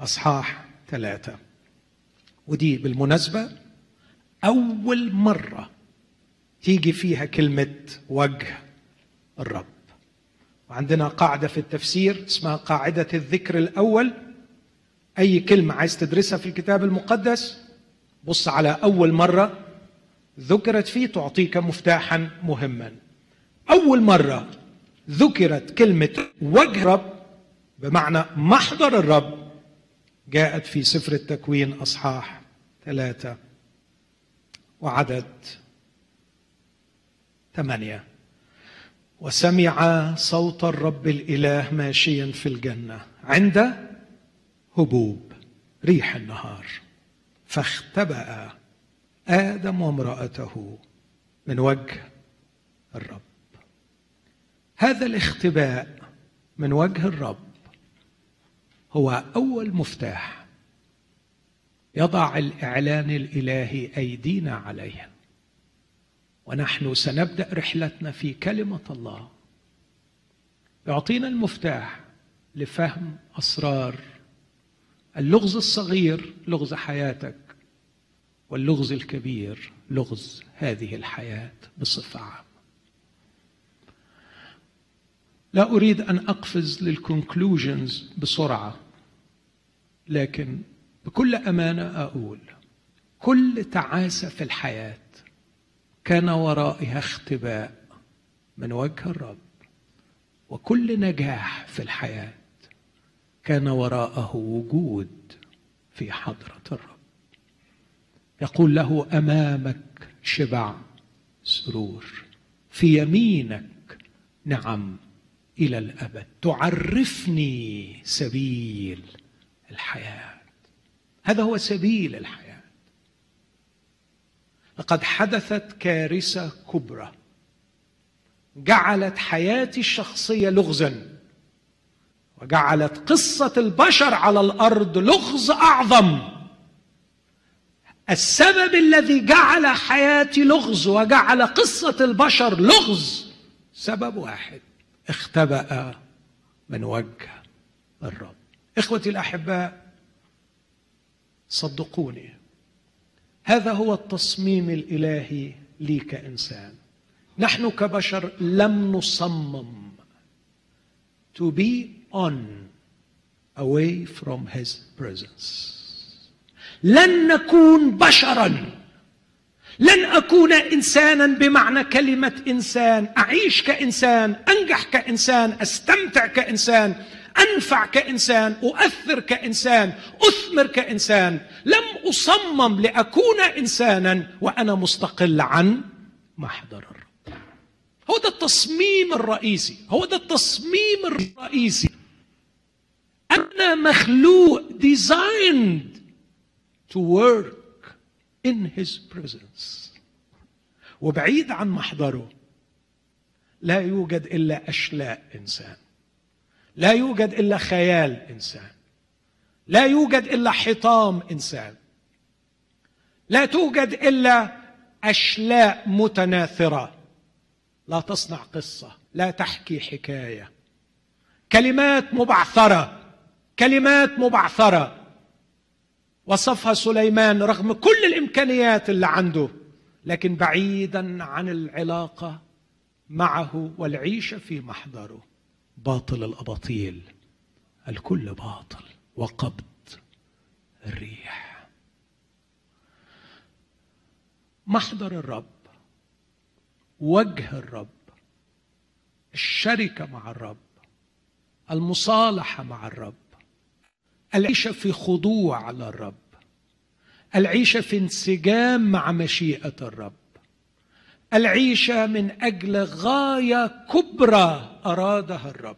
أصحاح ثلاثة. ودي بالمناسبة أول مرة تيجي فيها كلمة وجه الرب. وعندنا قاعدة في التفسير اسمها قاعدة الذكر الأول. أي كلمة عايز تدرسها في الكتاب المقدس بص على أول مرة ذكرت فيه تعطيك مفتاحا مهما. أول مرة ذكرت كلمة وجه رب بمعنى محضر الرب جاءت في سفر التكوين أصحاح ثلاثة وعدد ثمانية. وسمع صوت الرب الإله ماشيا في الجنة عند هبوب ريح النهار فاختبأ آدم وامرأته من وجه الرب. هذا الاختباء من وجه الرب هو أول مفتاح يضع الإعلان الإلهي أيدينا عليه. ونحن سنبدأ رحلتنا في كلمة الله. يعطينا المفتاح لفهم أسرار. اللغز الصغير لغز حياتك. واللغز الكبير لغز هذه الحياة بصفة عامة. لا أريد أن أقفز للكونكلوجنز بسرعة لكن بكل أمانة أقول كل تعاسة في الحياة كان ورائها اختباء من وجه الرب وكل نجاح في الحياة كان وراءه وجود في حضرة الرب. يقول له أمامك شبع سرور في يمينك نعم إلى الأبد تعرفني سبيل الحياة. هذا هو سبيل الحياة. لقد حدثت كارثة كبرى جعلت حياتي الشخصية لغزا وجعلت قصة البشر على الأرض لغز أعظم. السبب الذي جعل حياتي لغز وجعل قصة البشر لغز سبب واحد اختبأ من وجه الرب. إخوتي الأحباء صدقوني هذا هو التصميم الإلهي لي كإنسان نحن كبشر لم نصمم to be on away from his presence. لن نكون بشرا. لن أكون انسانا بمعنى كلمة إنسان. أعيش كإنسان أنجح كإنسان أستمتع كإنسان أنفع كإنسان أؤثر كإنسان أثمر كإنسان. لم أصمم لأكون انسانا وأنا مستقل عن محضر الرب. هو ده التصميم الرئيسي. هو ده التصميم الرئيسي. أنا مخلوق ديزايند to work in his presence. وبعيد عن محضره. لا يوجد إلا أشلاء إنسان. لا يوجد إلا خيال إنسان. لا يوجد إلا حطام إنسان. لا توجد إلا أشلاء متناثرة. لا تصنع قصة. لا تحكي حكاية. كلمات مبعثرة. كلمات مبعثرة. وصفها سليمان رغم كل الإمكانيات اللي عنده لكن بعيدا عن العلاقة معه والعيشة في محضره. باطل الأباطيل الكل باطل وقبض الريح. محضر الرب وجه الرب الشركة مع الرب المصالحة مع الرب. العيشه في خضوع للرب العيشه في انسجام مع مشيئة الرب. العيشه من أجل غاية كبرى أرادها الرب.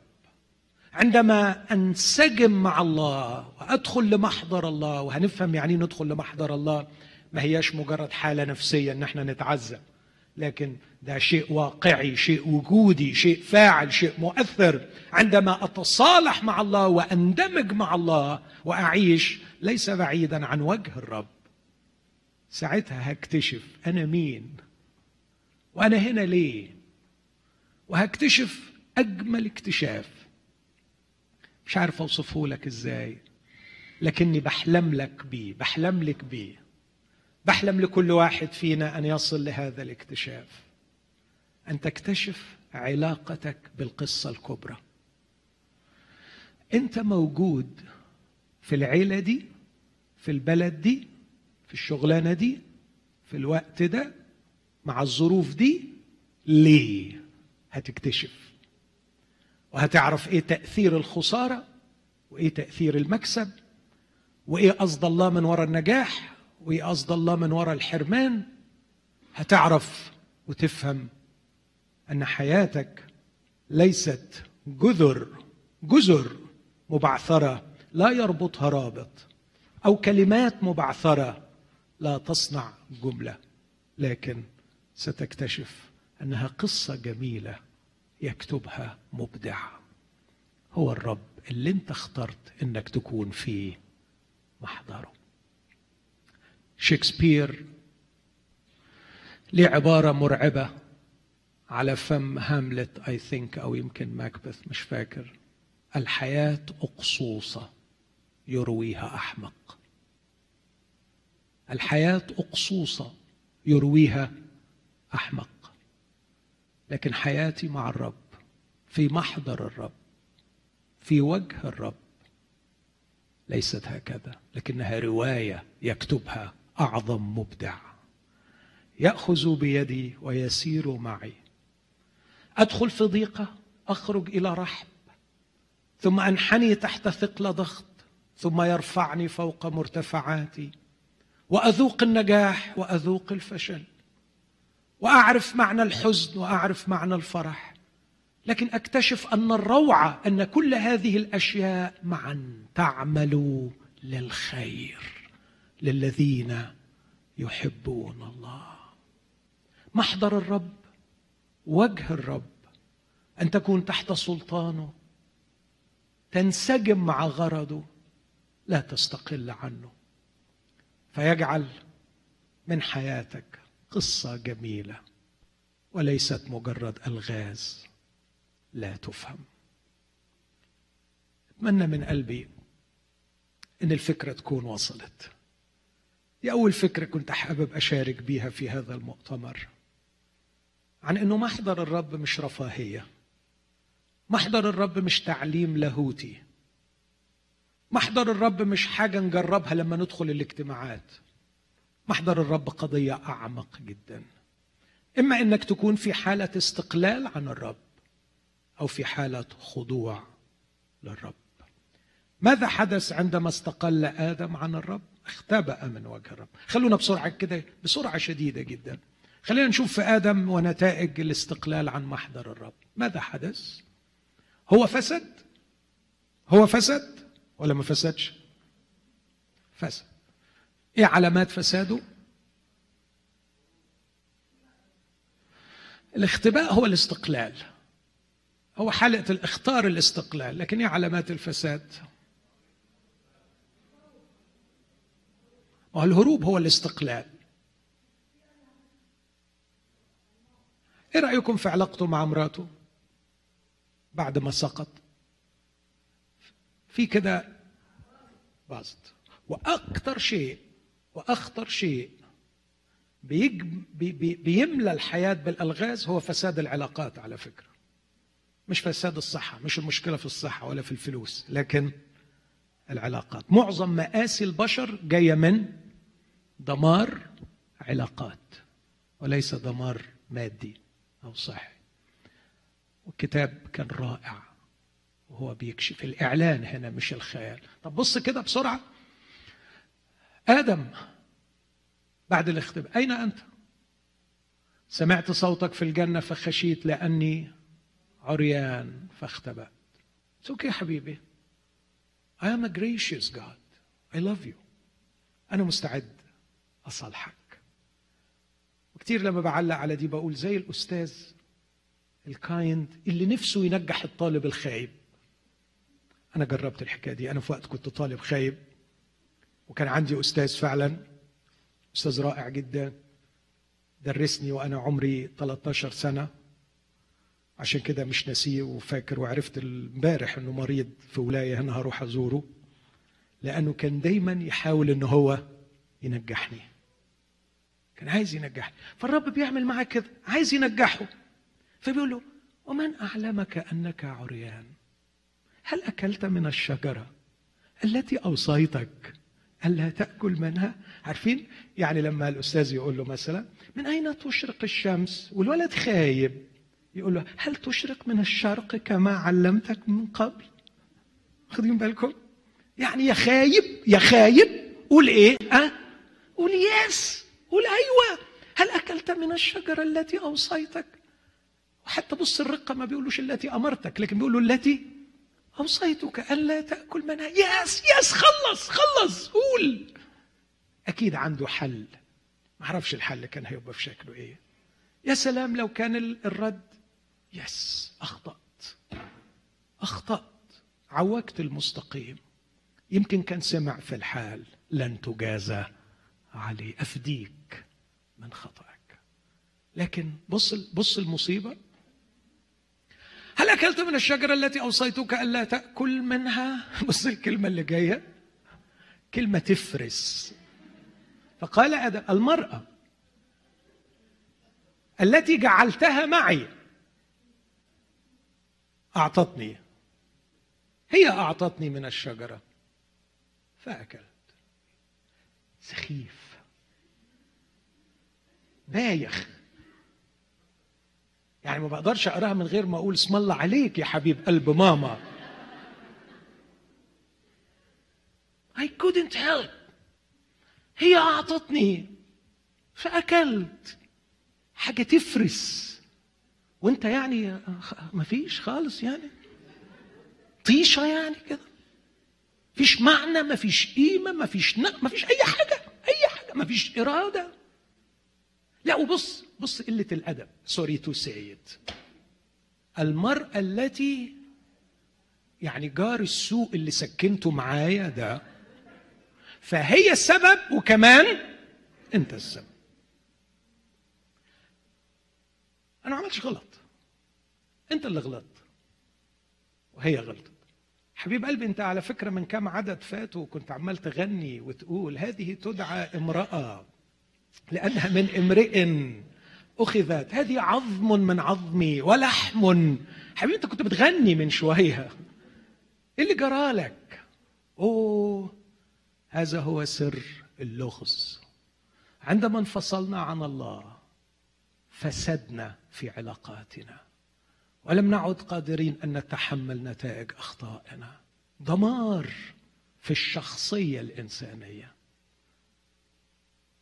عندما أنسجم مع الله وأدخل لمحضر الله وهنفهم يعني ندخل لمحضر الله ما هياش مجرد حالة نفسية إن إحنا نتعذب. لكن ده شيء واقعي شيء وجودي شيء فاعل شيء مؤثر. عندما أتصالح مع الله وأندمج مع الله وأعيش ليس بعيدا عن وجه الرب. ساعتها هكتشف أنا مين وأنا هنا ليه وهكتشف أجمل اكتشاف. مش عارف أوصفه لك إزاي لكني بحلم لك بيه بحلم لك بيه. بحلم لكل واحد فينا أن يصل لهذا الاكتشاف. أن تكتشف علاقتك بالقصة الكبرى. أنت موجود في العيلة دي في البلد دي في الشغلانة دي في الوقت ده مع الظروف دي ليه هتكتشف؟ وهتعرف إيه تأثير الخسارة وإيه تأثير المكسب وإيه قصد الله من وراء النجاح وايه قصد الله من وراء الحرمان هتعرف وتفهم أن حياتك ليست جذر جزر مبعثرة لا يربطها رابط أو كلمات مبعثرة لا تصنع جملة لكن ستكتشف أنها قصة جميلة يكتبها مبدع. هو الرب اللي انت اخترت إنك تكون فيه. محضره. شكسبير ليه عبارة مرعبة على فم هاملت اي ثينك أو يمكن ماكبث مش فاكر. الحياة أقصوصة يرويها أحمق. الحياة أقصوصة يرويها أحمق. لكن حياتي مع الرب في محضر الرب في وجه الرب ليست هكذا لكنها رواية يكتبها أعظم مبدع. يأخذ بيدي ويسير معي. أدخل في ضيقة أخرج إلى رحب. ثم أنحني تحت ثقل ضغط. ثم يرفعني فوق مرتفعاتي. وأذوق النجاح وأذوق الفشل. وأعرف معنى الحزن وأعرف معنى الفرح. لكن أكتشف أن الروعه أن كل هذه الأشياء معا تعمل للخير. للذين يحبون الله. محضر الرب وجه الرب أن تكون تحت سلطانه تنسجم مع غرضه لا تستقل عنه. فيجعل من حياتك قصة جميلة وليست مجرد ألغاز لا تفهم. أتمنى من قلبي إن الفكرة تكون وصلت. دي أول فكرة كنت حابب أشارك بيها في هذا المؤتمر. عن أنه محضر الرب مش رفاهية. محضر الرب مش تعليم لاهوتي. محضر الرب مش حاجة نجربها لما ندخل الاجتماعات. محضر الرب قضية أعمق جدا. إما أنك تكون في حالة استقلال عن الرب أو في حالة خضوع للرب. ماذا حدث عندما استقل آدم عن الرب؟ اختبأ من وجه الرب خلونا بسرعة كده بسرعة شديدة جدا. خلينا نشوف في آدم ونتائج الاستقلال عن محضر الرب. ماذا حدث؟ هو فسد؟ هو فسد ولا ما فسدش؟ فسد. إيه علامات فساده؟ الاختباء هو الاستقلال. هو حالة الاختار الاستقلال لكن إيه علامات الفساد؟ ما الهروب هو الاستقلال. إيه رأيكم في علاقته مع مراته بعد ما سقط؟ في كده باظت وأكثر شيء وأخطر شيء. بيملى الحياة بالألغاز هو فساد العلاقات على فكرة. مش فساد الصحة مش المشكلة في الصحة ولا في الفلوس لكن العلاقات. معظم مآسي البشر جاية من دمار علاقات وليس دمار مادي أو صحي. والكتاب كان رائع وهو بيكشف الإعلان هنا مش الخيال. طب بص كده بسرعة. آدم بعد الاختبار أين أنت؟ سمعت صوتك في الجنة فخشيت لأني عريان فاختبأت. Okay يا حبيبي. I am a gracious God. I love you. أنا مستعد. أصالحك. وكتير لما بعلق على دي بقول زي الأستاذ ال kind اللي نفسه ينجح الطالب الخايب. أنا جربت الحكاية دي. أنا في وقت كنت طالب خايب. وكان عندي أستاذ فعلا. أستاذ رائع جدا. درسني وأنا عمري 13 سنة. عشان كده مش ناسيه وفاكر. وعرفت امبارح إنه مريض في ولاية هنا هروح أزوره. لأنه كان دايما يحاول إن هو ينجحني. كان عايز ينجحني. فالرب بيعمل معاه كده عايز ينجحه. فبيقول له ومن أعلمك أنك عريان؟ هل أكلت من الشجرة التي أوصيتك ألا تأكل منها؟ عارفين؟ يعني لما الأستاذ يقول له مثلا من أين تشرق الشمس والولد خايب؟ يقول له هل تشرق من الشرق كما علمتك من قبل؟ واخدين بالكم؟ يعني يا خايب يا خايب قول إيه؟ أه؟ قول يس قول أيوه هل أكلت من الشجره التي أوصيتك؟ وحتى بص الرقة ما بيقولوش التي أمرتك لكن بيقولوا التي أوصيتك ألا تأكل منها. ياس ياس خلص خلص قول. أكيد عنده حل. ما أعرفش الحل كان هيبقى في شكله إيه. يا سلام لو كان الرد. يس أخطأت. أخطأت. عوجت المستقيم. يمكن كان سمع في الحال. لن تجازى. عليه أفديك من خطأك. لكن بص بص المصيبة. هل أكلت من الشجرة التي أوصيتك ألا تأكل منها؟ بص الكلمة اللي جاية. كلمة تفرس. فقال آدم المرأة التي جعلتها معي أعطتني. هي أعطتني من الشجرة فأكلت سخيف. بايخ. يعني ما بقدرش أقراها من غير ما أقول اسم الله عليك يا حبيب قلب ماما. I couldn't help. هي أعطتني. فأكلت. حاجة تفرس. وأنت يعني ما فيش خالص يعني. طيشة يعني كده. فيش معنى ما فيش قيمة ما فيش ما فيش أي حاجة أي حاجة ما فيش إرادة. لا وبص بص قلة الأدب. سوري تو سيد المرأة التي يعني جار السوق اللي سكنته معايا ده فهي السبب وكمان أنت السبب. أنا ما عملتش غلط. أنت اللي غلطت وهي غلطت. حبيب قلبي انت على فكرة من كام عدد فاتوا كنت عمال تغني وتقول هذه تدعى امرأة لأنها من امرئ أخذت. هذه عظم من عظمي ولحم. حبيبي أنت كنت بتغني من شوية إيه اللي جرالك أوه هذا هو سر اللغز. عندما انفصلنا عن الله فسدنا في علاقاتنا. ولم نعد قادرين أن نتحمل نتائج أخطائنا؟ دمار في الشخصية الإنسانية.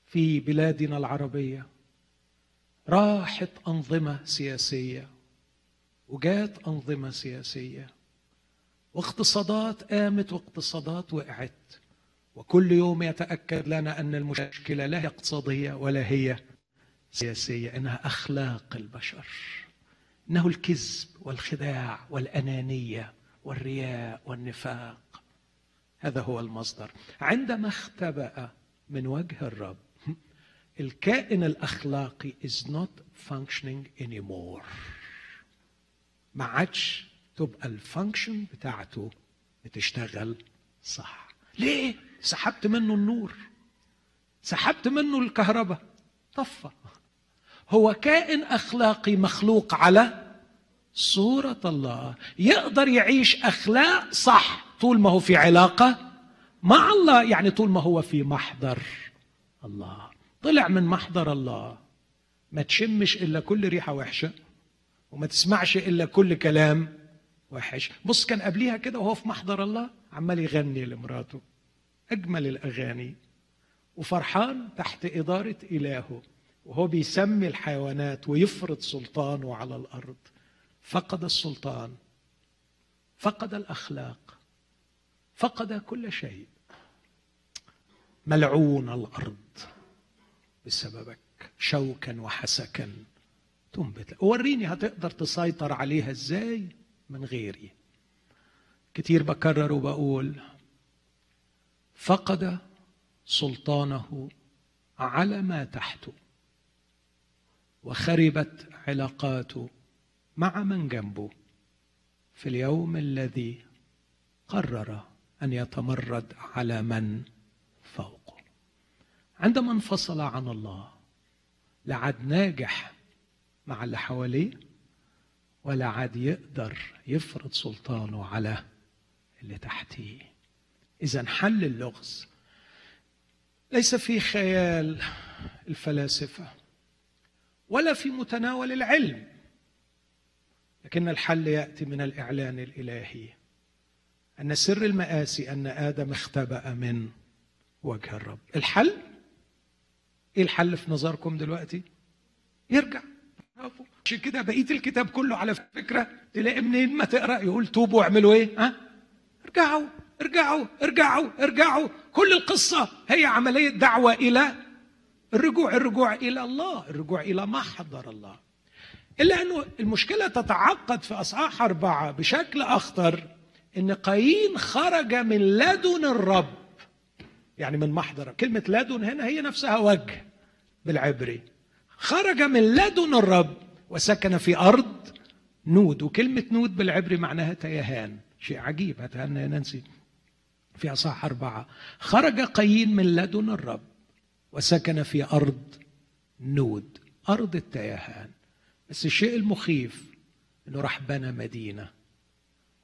في بلادنا العربية راحت أنظمة سياسية وجات أنظمة سياسية واقتصادات قامت واقتصادات وقعت وكل يوم يتأكد لنا أن المشكلة لا هي اقتصادية ولا هي سياسية إنها أخلاق البشر. إنه الكذب والخداع والأنانية والرياء والنفاق. هذا هو المصدر. عندما اختبأ من وجه الرب الكائن الأخلاقي is not functioning anymore. ما عادش تبقى الفانكشن بتاعته بتشتغل صح. ليه؟ سحبت منه النور. سحبت منه الكهرباء. طفى. هو كائن أخلاقي مخلوق على صورة الله. يقدر يعيش أخلاق صح طول ما هو في علاقة مع الله يعني طول ما هو في محضر الله. طلع من محضر الله. ما تشمش إلا كل ريحة وحشة وما تسمعش إلا كل كلام وحش. بص كان قبليها كده وهو في محضر الله عمال يغني لمراته أجمل الأغاني وفرحان تحت إدارة إلهه. وهو بيسمي الحيوانات ويفرض سلطانه على الأرض. فقد السلطان فقد الأخلاق فقد كل شيء. ملعون الأرض بسببك شوكا وحسكا تنبت. وريني هتقدر تسيطر عليها إزاي؟ من غيري. كتير بكرر وبقول فقد سلطانه على ما تحته. وخربت علاقاته مع من جنبه في اليوم الذي قرر أن يتمرد على من فوقه. عندما انفصل عن الله لعد ناجح مع اللي حواليه ولا عاد يقدر يفرض سلطانه على اللي تحتيه. إذا حل اللغز. ليس في خيال الفلاسفة. ولا في متناول العلم. لكن الحل يأتي من الإعلان الإلهي. أن سر المآسي أن آدم اختبأ من وجه الرب. الحل؟ إيه الحل في نظركم دلوقتي؟ يرجع. عشان كده بقيه الكتاب كله على فكرة تلاقي منين ما تقرأ يقول توبوا واعملوا إيه؟ ها؟ ارجعوا ارجعوا ارجعوا ارجعوا. كل القصة هي عملية دعوة إلى الرجوع الرجوع إلى الله الرجوع إلى محضر الله. إلا أنه المشكلة تتعقد في أصحاح أربعة بشكل أخطر إن قايين خرج من لدن الرب. يعني من محضر كلمة لدن هنا هي نفسها وجه بالعبري. خرج من لدن الرب وسكن في أرض نود. وكلمة نود بالعبري معناها تيهان. شيء عجيب. هتهنى يا نانسي. في أصح أربعة. خرج قايين من لدن الرب. وسكن في أرض نود أرض التيهان. بس الشيء المخيف أنه راح بنى مدينة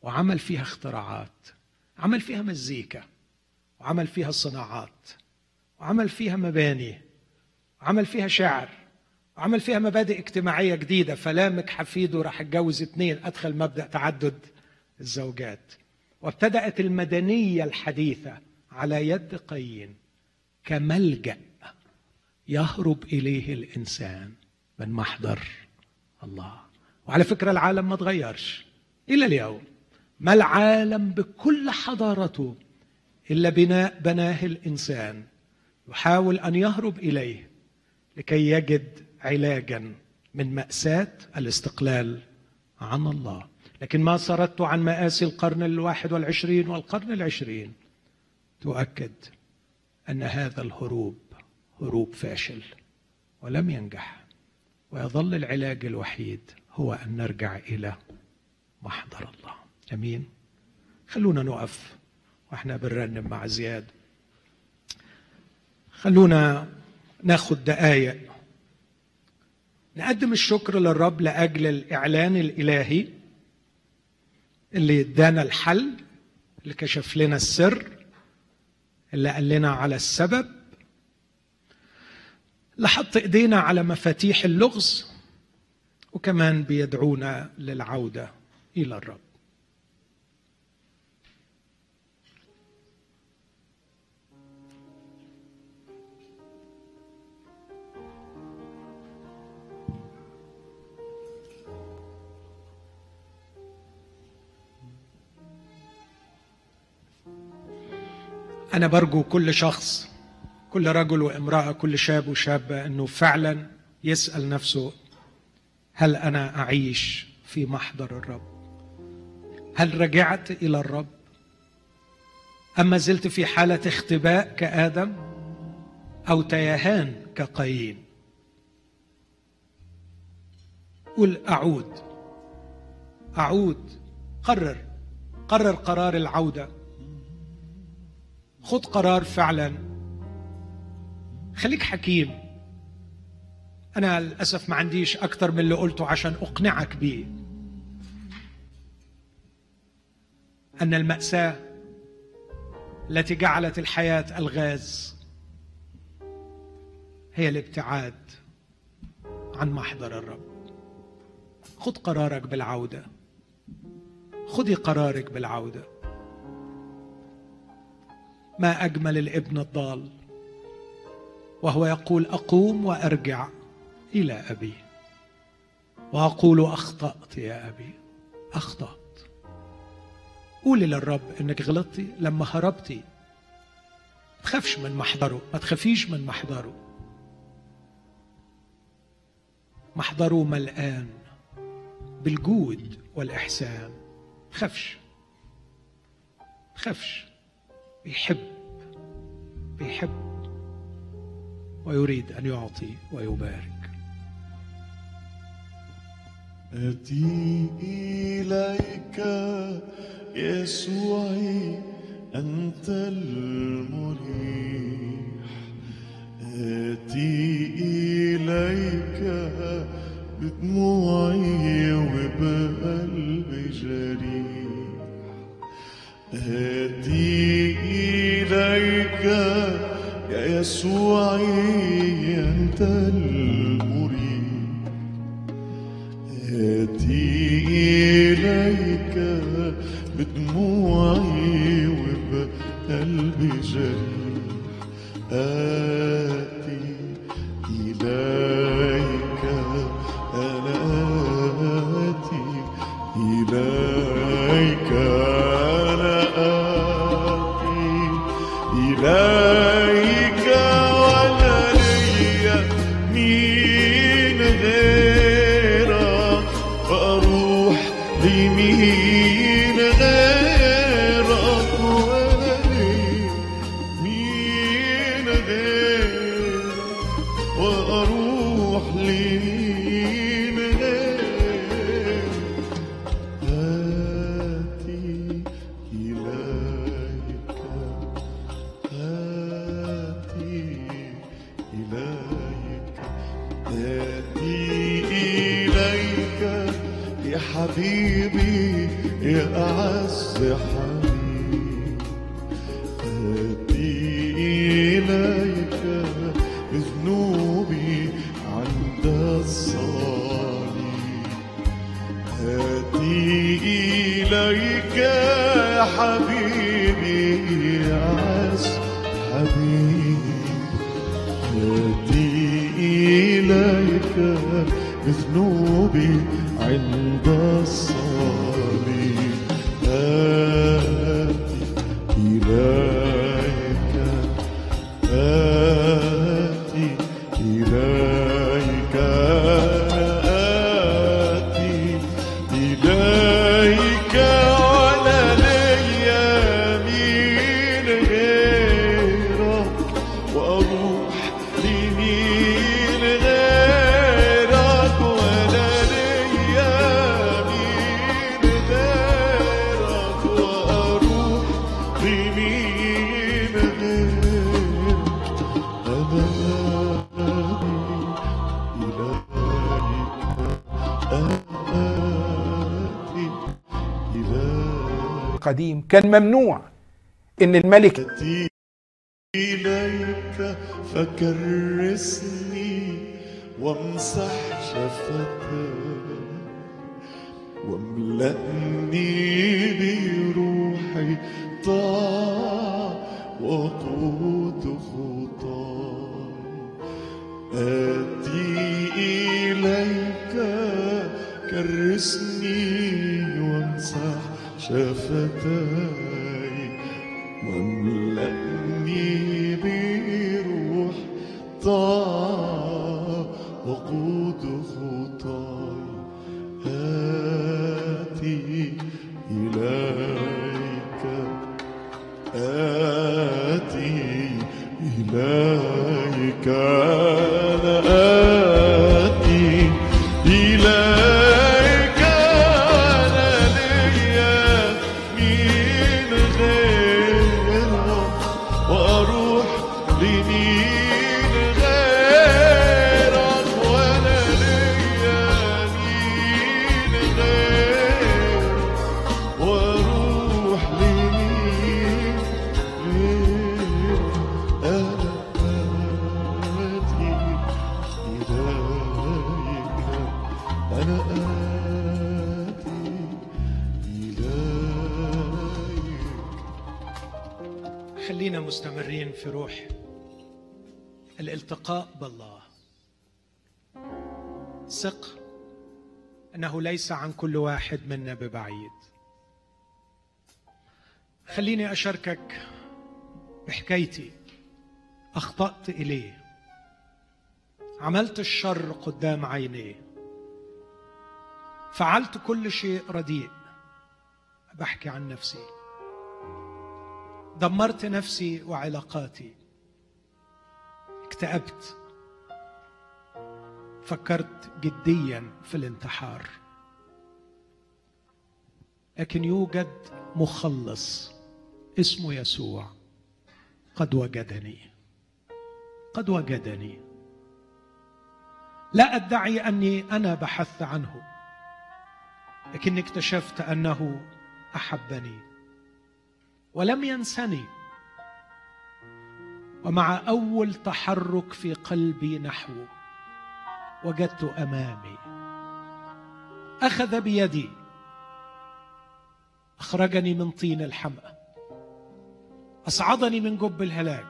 وعمل فيها اختراعات عمل فيها مزيكا وعمل فيها صناعات وعمل فيها مباني وعمل فيها شعر وعمل فيها مبادئ اجتماعية جديدة. فلامك حفيده راح اتجوز اثنين أدخل مبدأ تعدد الزوجات. وابتدأت المدنية الحديثة على يد قايين كملجأ يهرب إليه الإنسان من محضر الله. وعلى فكرة العالم ما تغيرش إلى اليوم. ما العالم بكل حضارته إلا بناء بناه الإنسان يحاول أن يهرب إليه لكي يجد علاجا من مأساة الاستقلال عن الله. لكن ما سردت عن مآسي القرن الواحد والعشرين والقرن العشرين تؤكد أن هذا الهروب هروب فاشل ولم ينجح. ويظل العلاج الوحيد هو أن نرجع إلى محضر الله. أمين؟ خلونا نقف وإحنا بنرنم مع زياد. خلونا ناخد دقايق. نقدم الشكر للرب لأجل الإعلان الإلهي اللي ادانا الحل اللي كشف لنا السر اللي قال لنا على السبب. اللي حط إيدينا على مفاتيح اللغز وكمان بيدعونا للعودة إلى الرب. أنا برجو كل شخص كل رجل وامرأة كل شاب وشابة أنه فعلا يسأل نفسه هل أنا أعيش في محضر الرب؟ هل رجعت إلى الرب؟ أما زلت في حالة اختباء كآدم أو تيهان كقايين. قل أعود. أعود. قرر. قرر قرار العودة. خذ قرار فعلا. خليك حكيم. أنا للأسف ما عنديش أكثر من اللي قلته عشان أقنعك بيه. أن المأساة التي جعلت الحياة الغاز هي الابتعاد عن محضر الرب. خذ قرارك بالعودة. خذي قرارك بالعودة. ما أجمل الابن الضال وهو يقول أقوم وأرجع إلى أبي. وأقول أخطأت يا أبي أخطأت. قولي للرب إنك غلطتي لما هربتي ما تخافش من محضره ما تخافيش من محضره. محضره ملآن بالجود والإحسان. خفش خفش بيحب بيحب. ويريد أن يعطي ويبارك. أتي إليك يسوعي أنت المريح. آتي إليك بدموعي وبقلب جريح. آتي إليك يا يسوعي أنت المريح آتي إليك بدموعي وبقلب جريح إليك قديم كان ممنوع إن الملك إليك فكرسني وامسح شفتك واملأني بروحي طاعة وقود خطاي آتي إليك كرسني شفتاي واملأني بروح طاعة وقود خطاي آتي إليك. آتي إليك. ليس عن كل واحد منا ببعيد. خليني أشاركك بحكايتي. أخطأت إليه. عملت الشر قدام عينيه. فعلت كل شيء رديء. بحكي عن نفسي. دمرت نفسي وعلاقاتي. اكتئبت. فكرت جديا في الانتحار. لكن يوجد مخلص اسمه يسوع. قد وجدني. قد وجدني. لا أدعي أني أنا بحثت عنه لكني اكتشفت أنه أحبني ولم ينسني. ومع أول تحرك في قلبي نحوه وجدت أمامي أخذ بيدي أخرجني من طين الحمأة أصعدني من جب الهلاك.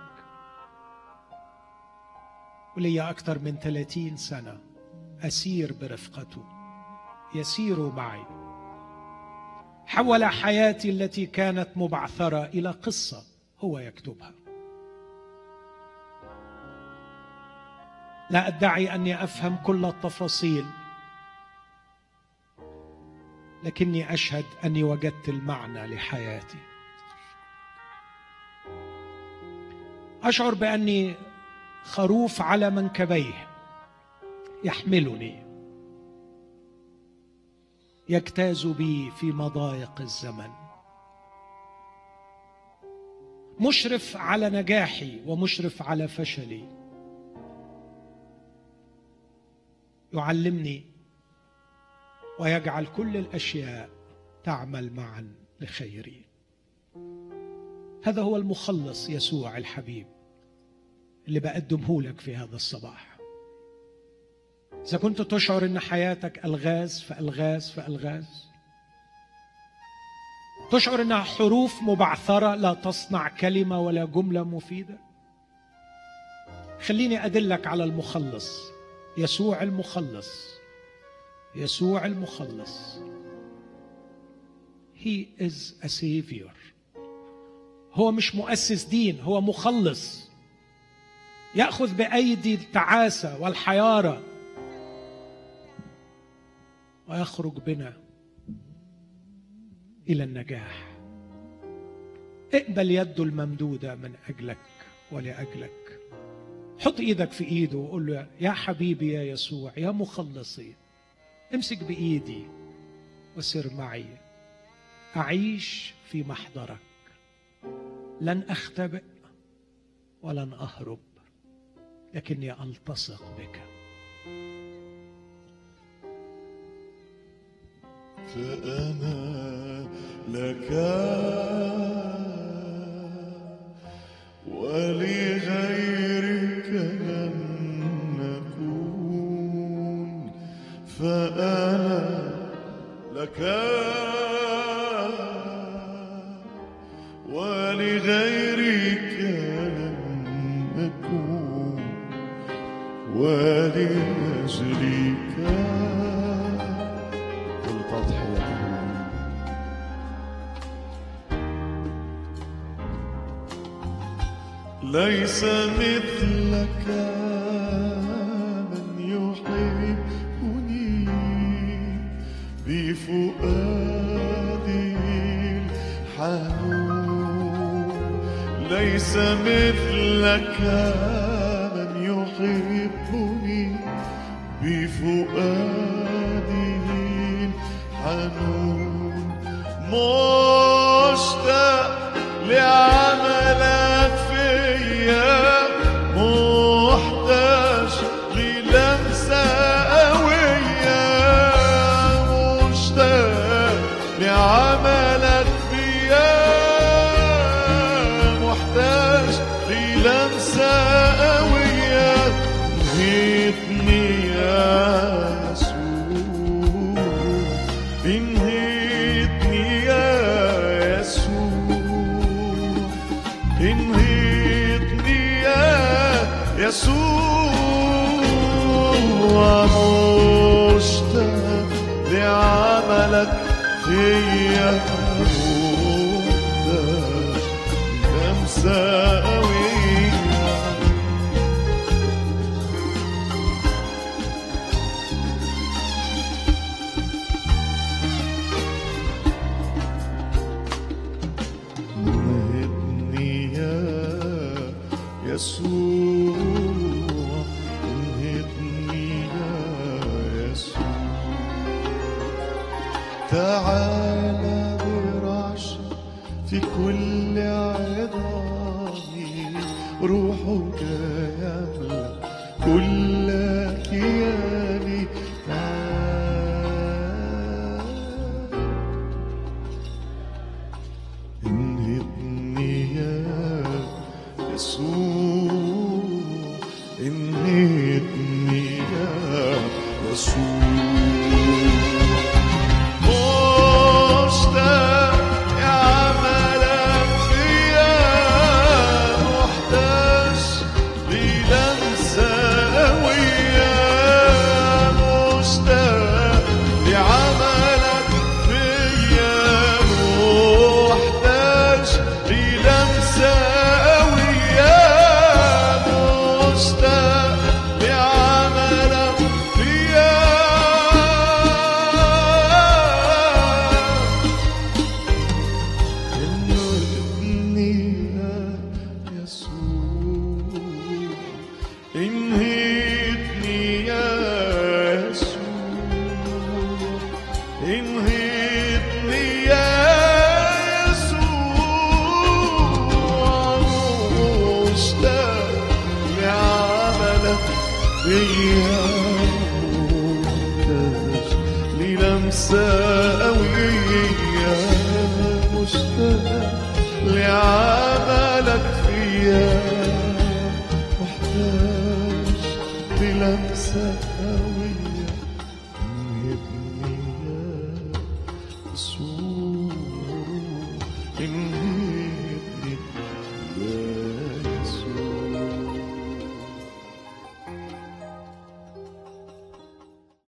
ولي أكثر من ثلاثين سنة أسير برفقته. يسير معي. حول حياتي التي كانت مبعثرة إلى قصة هو يكتبها. لا أدعي أني أفهم كل التفاصيل. لكني أشهد أني وجدت المعنى لحياتي. أشعر بأني خروف على منكبيه يحملني. يجتاز بي في مضايق الزمن. مشرف على نجاحي ومشرف على فشلي. يعلمني ويجعل كل الأشياء تعمل معا لخيري هذا هو المخلص يسوع الحبيب اللي بقدمه لك في هذا الصباح. إذا كنت تشعر أن حياتك ألغاز فألغاز فألغاز تشعر أنها حروف مبعثرة لا تصنع كلمة ولا جملة مفيدة خليني أدلك على المخلص يسوع المخلص. يسوع المخلص. He is a savior. هو مش مؤسس دين هو مخلص. يأخذ بأيدي التعاسة والحيارة. ويخرج بنا إلى النجاح. اقبل يده الممدودة من أجلك ولأجلك. حط إيدك في إيده وقول له يا حبيبي يا يسوع يا مخلصي امسك بإيدي وسر معي. أعيش في محضرك. لن أختبئ ولن أهرب لكني ألتصق بك. فأنا لك ولغيرك ولأجلك. كل تضحية ليس مثلك. ليس مثلك من يحبني بفؤاده حنون مشتاق لعملك فيا.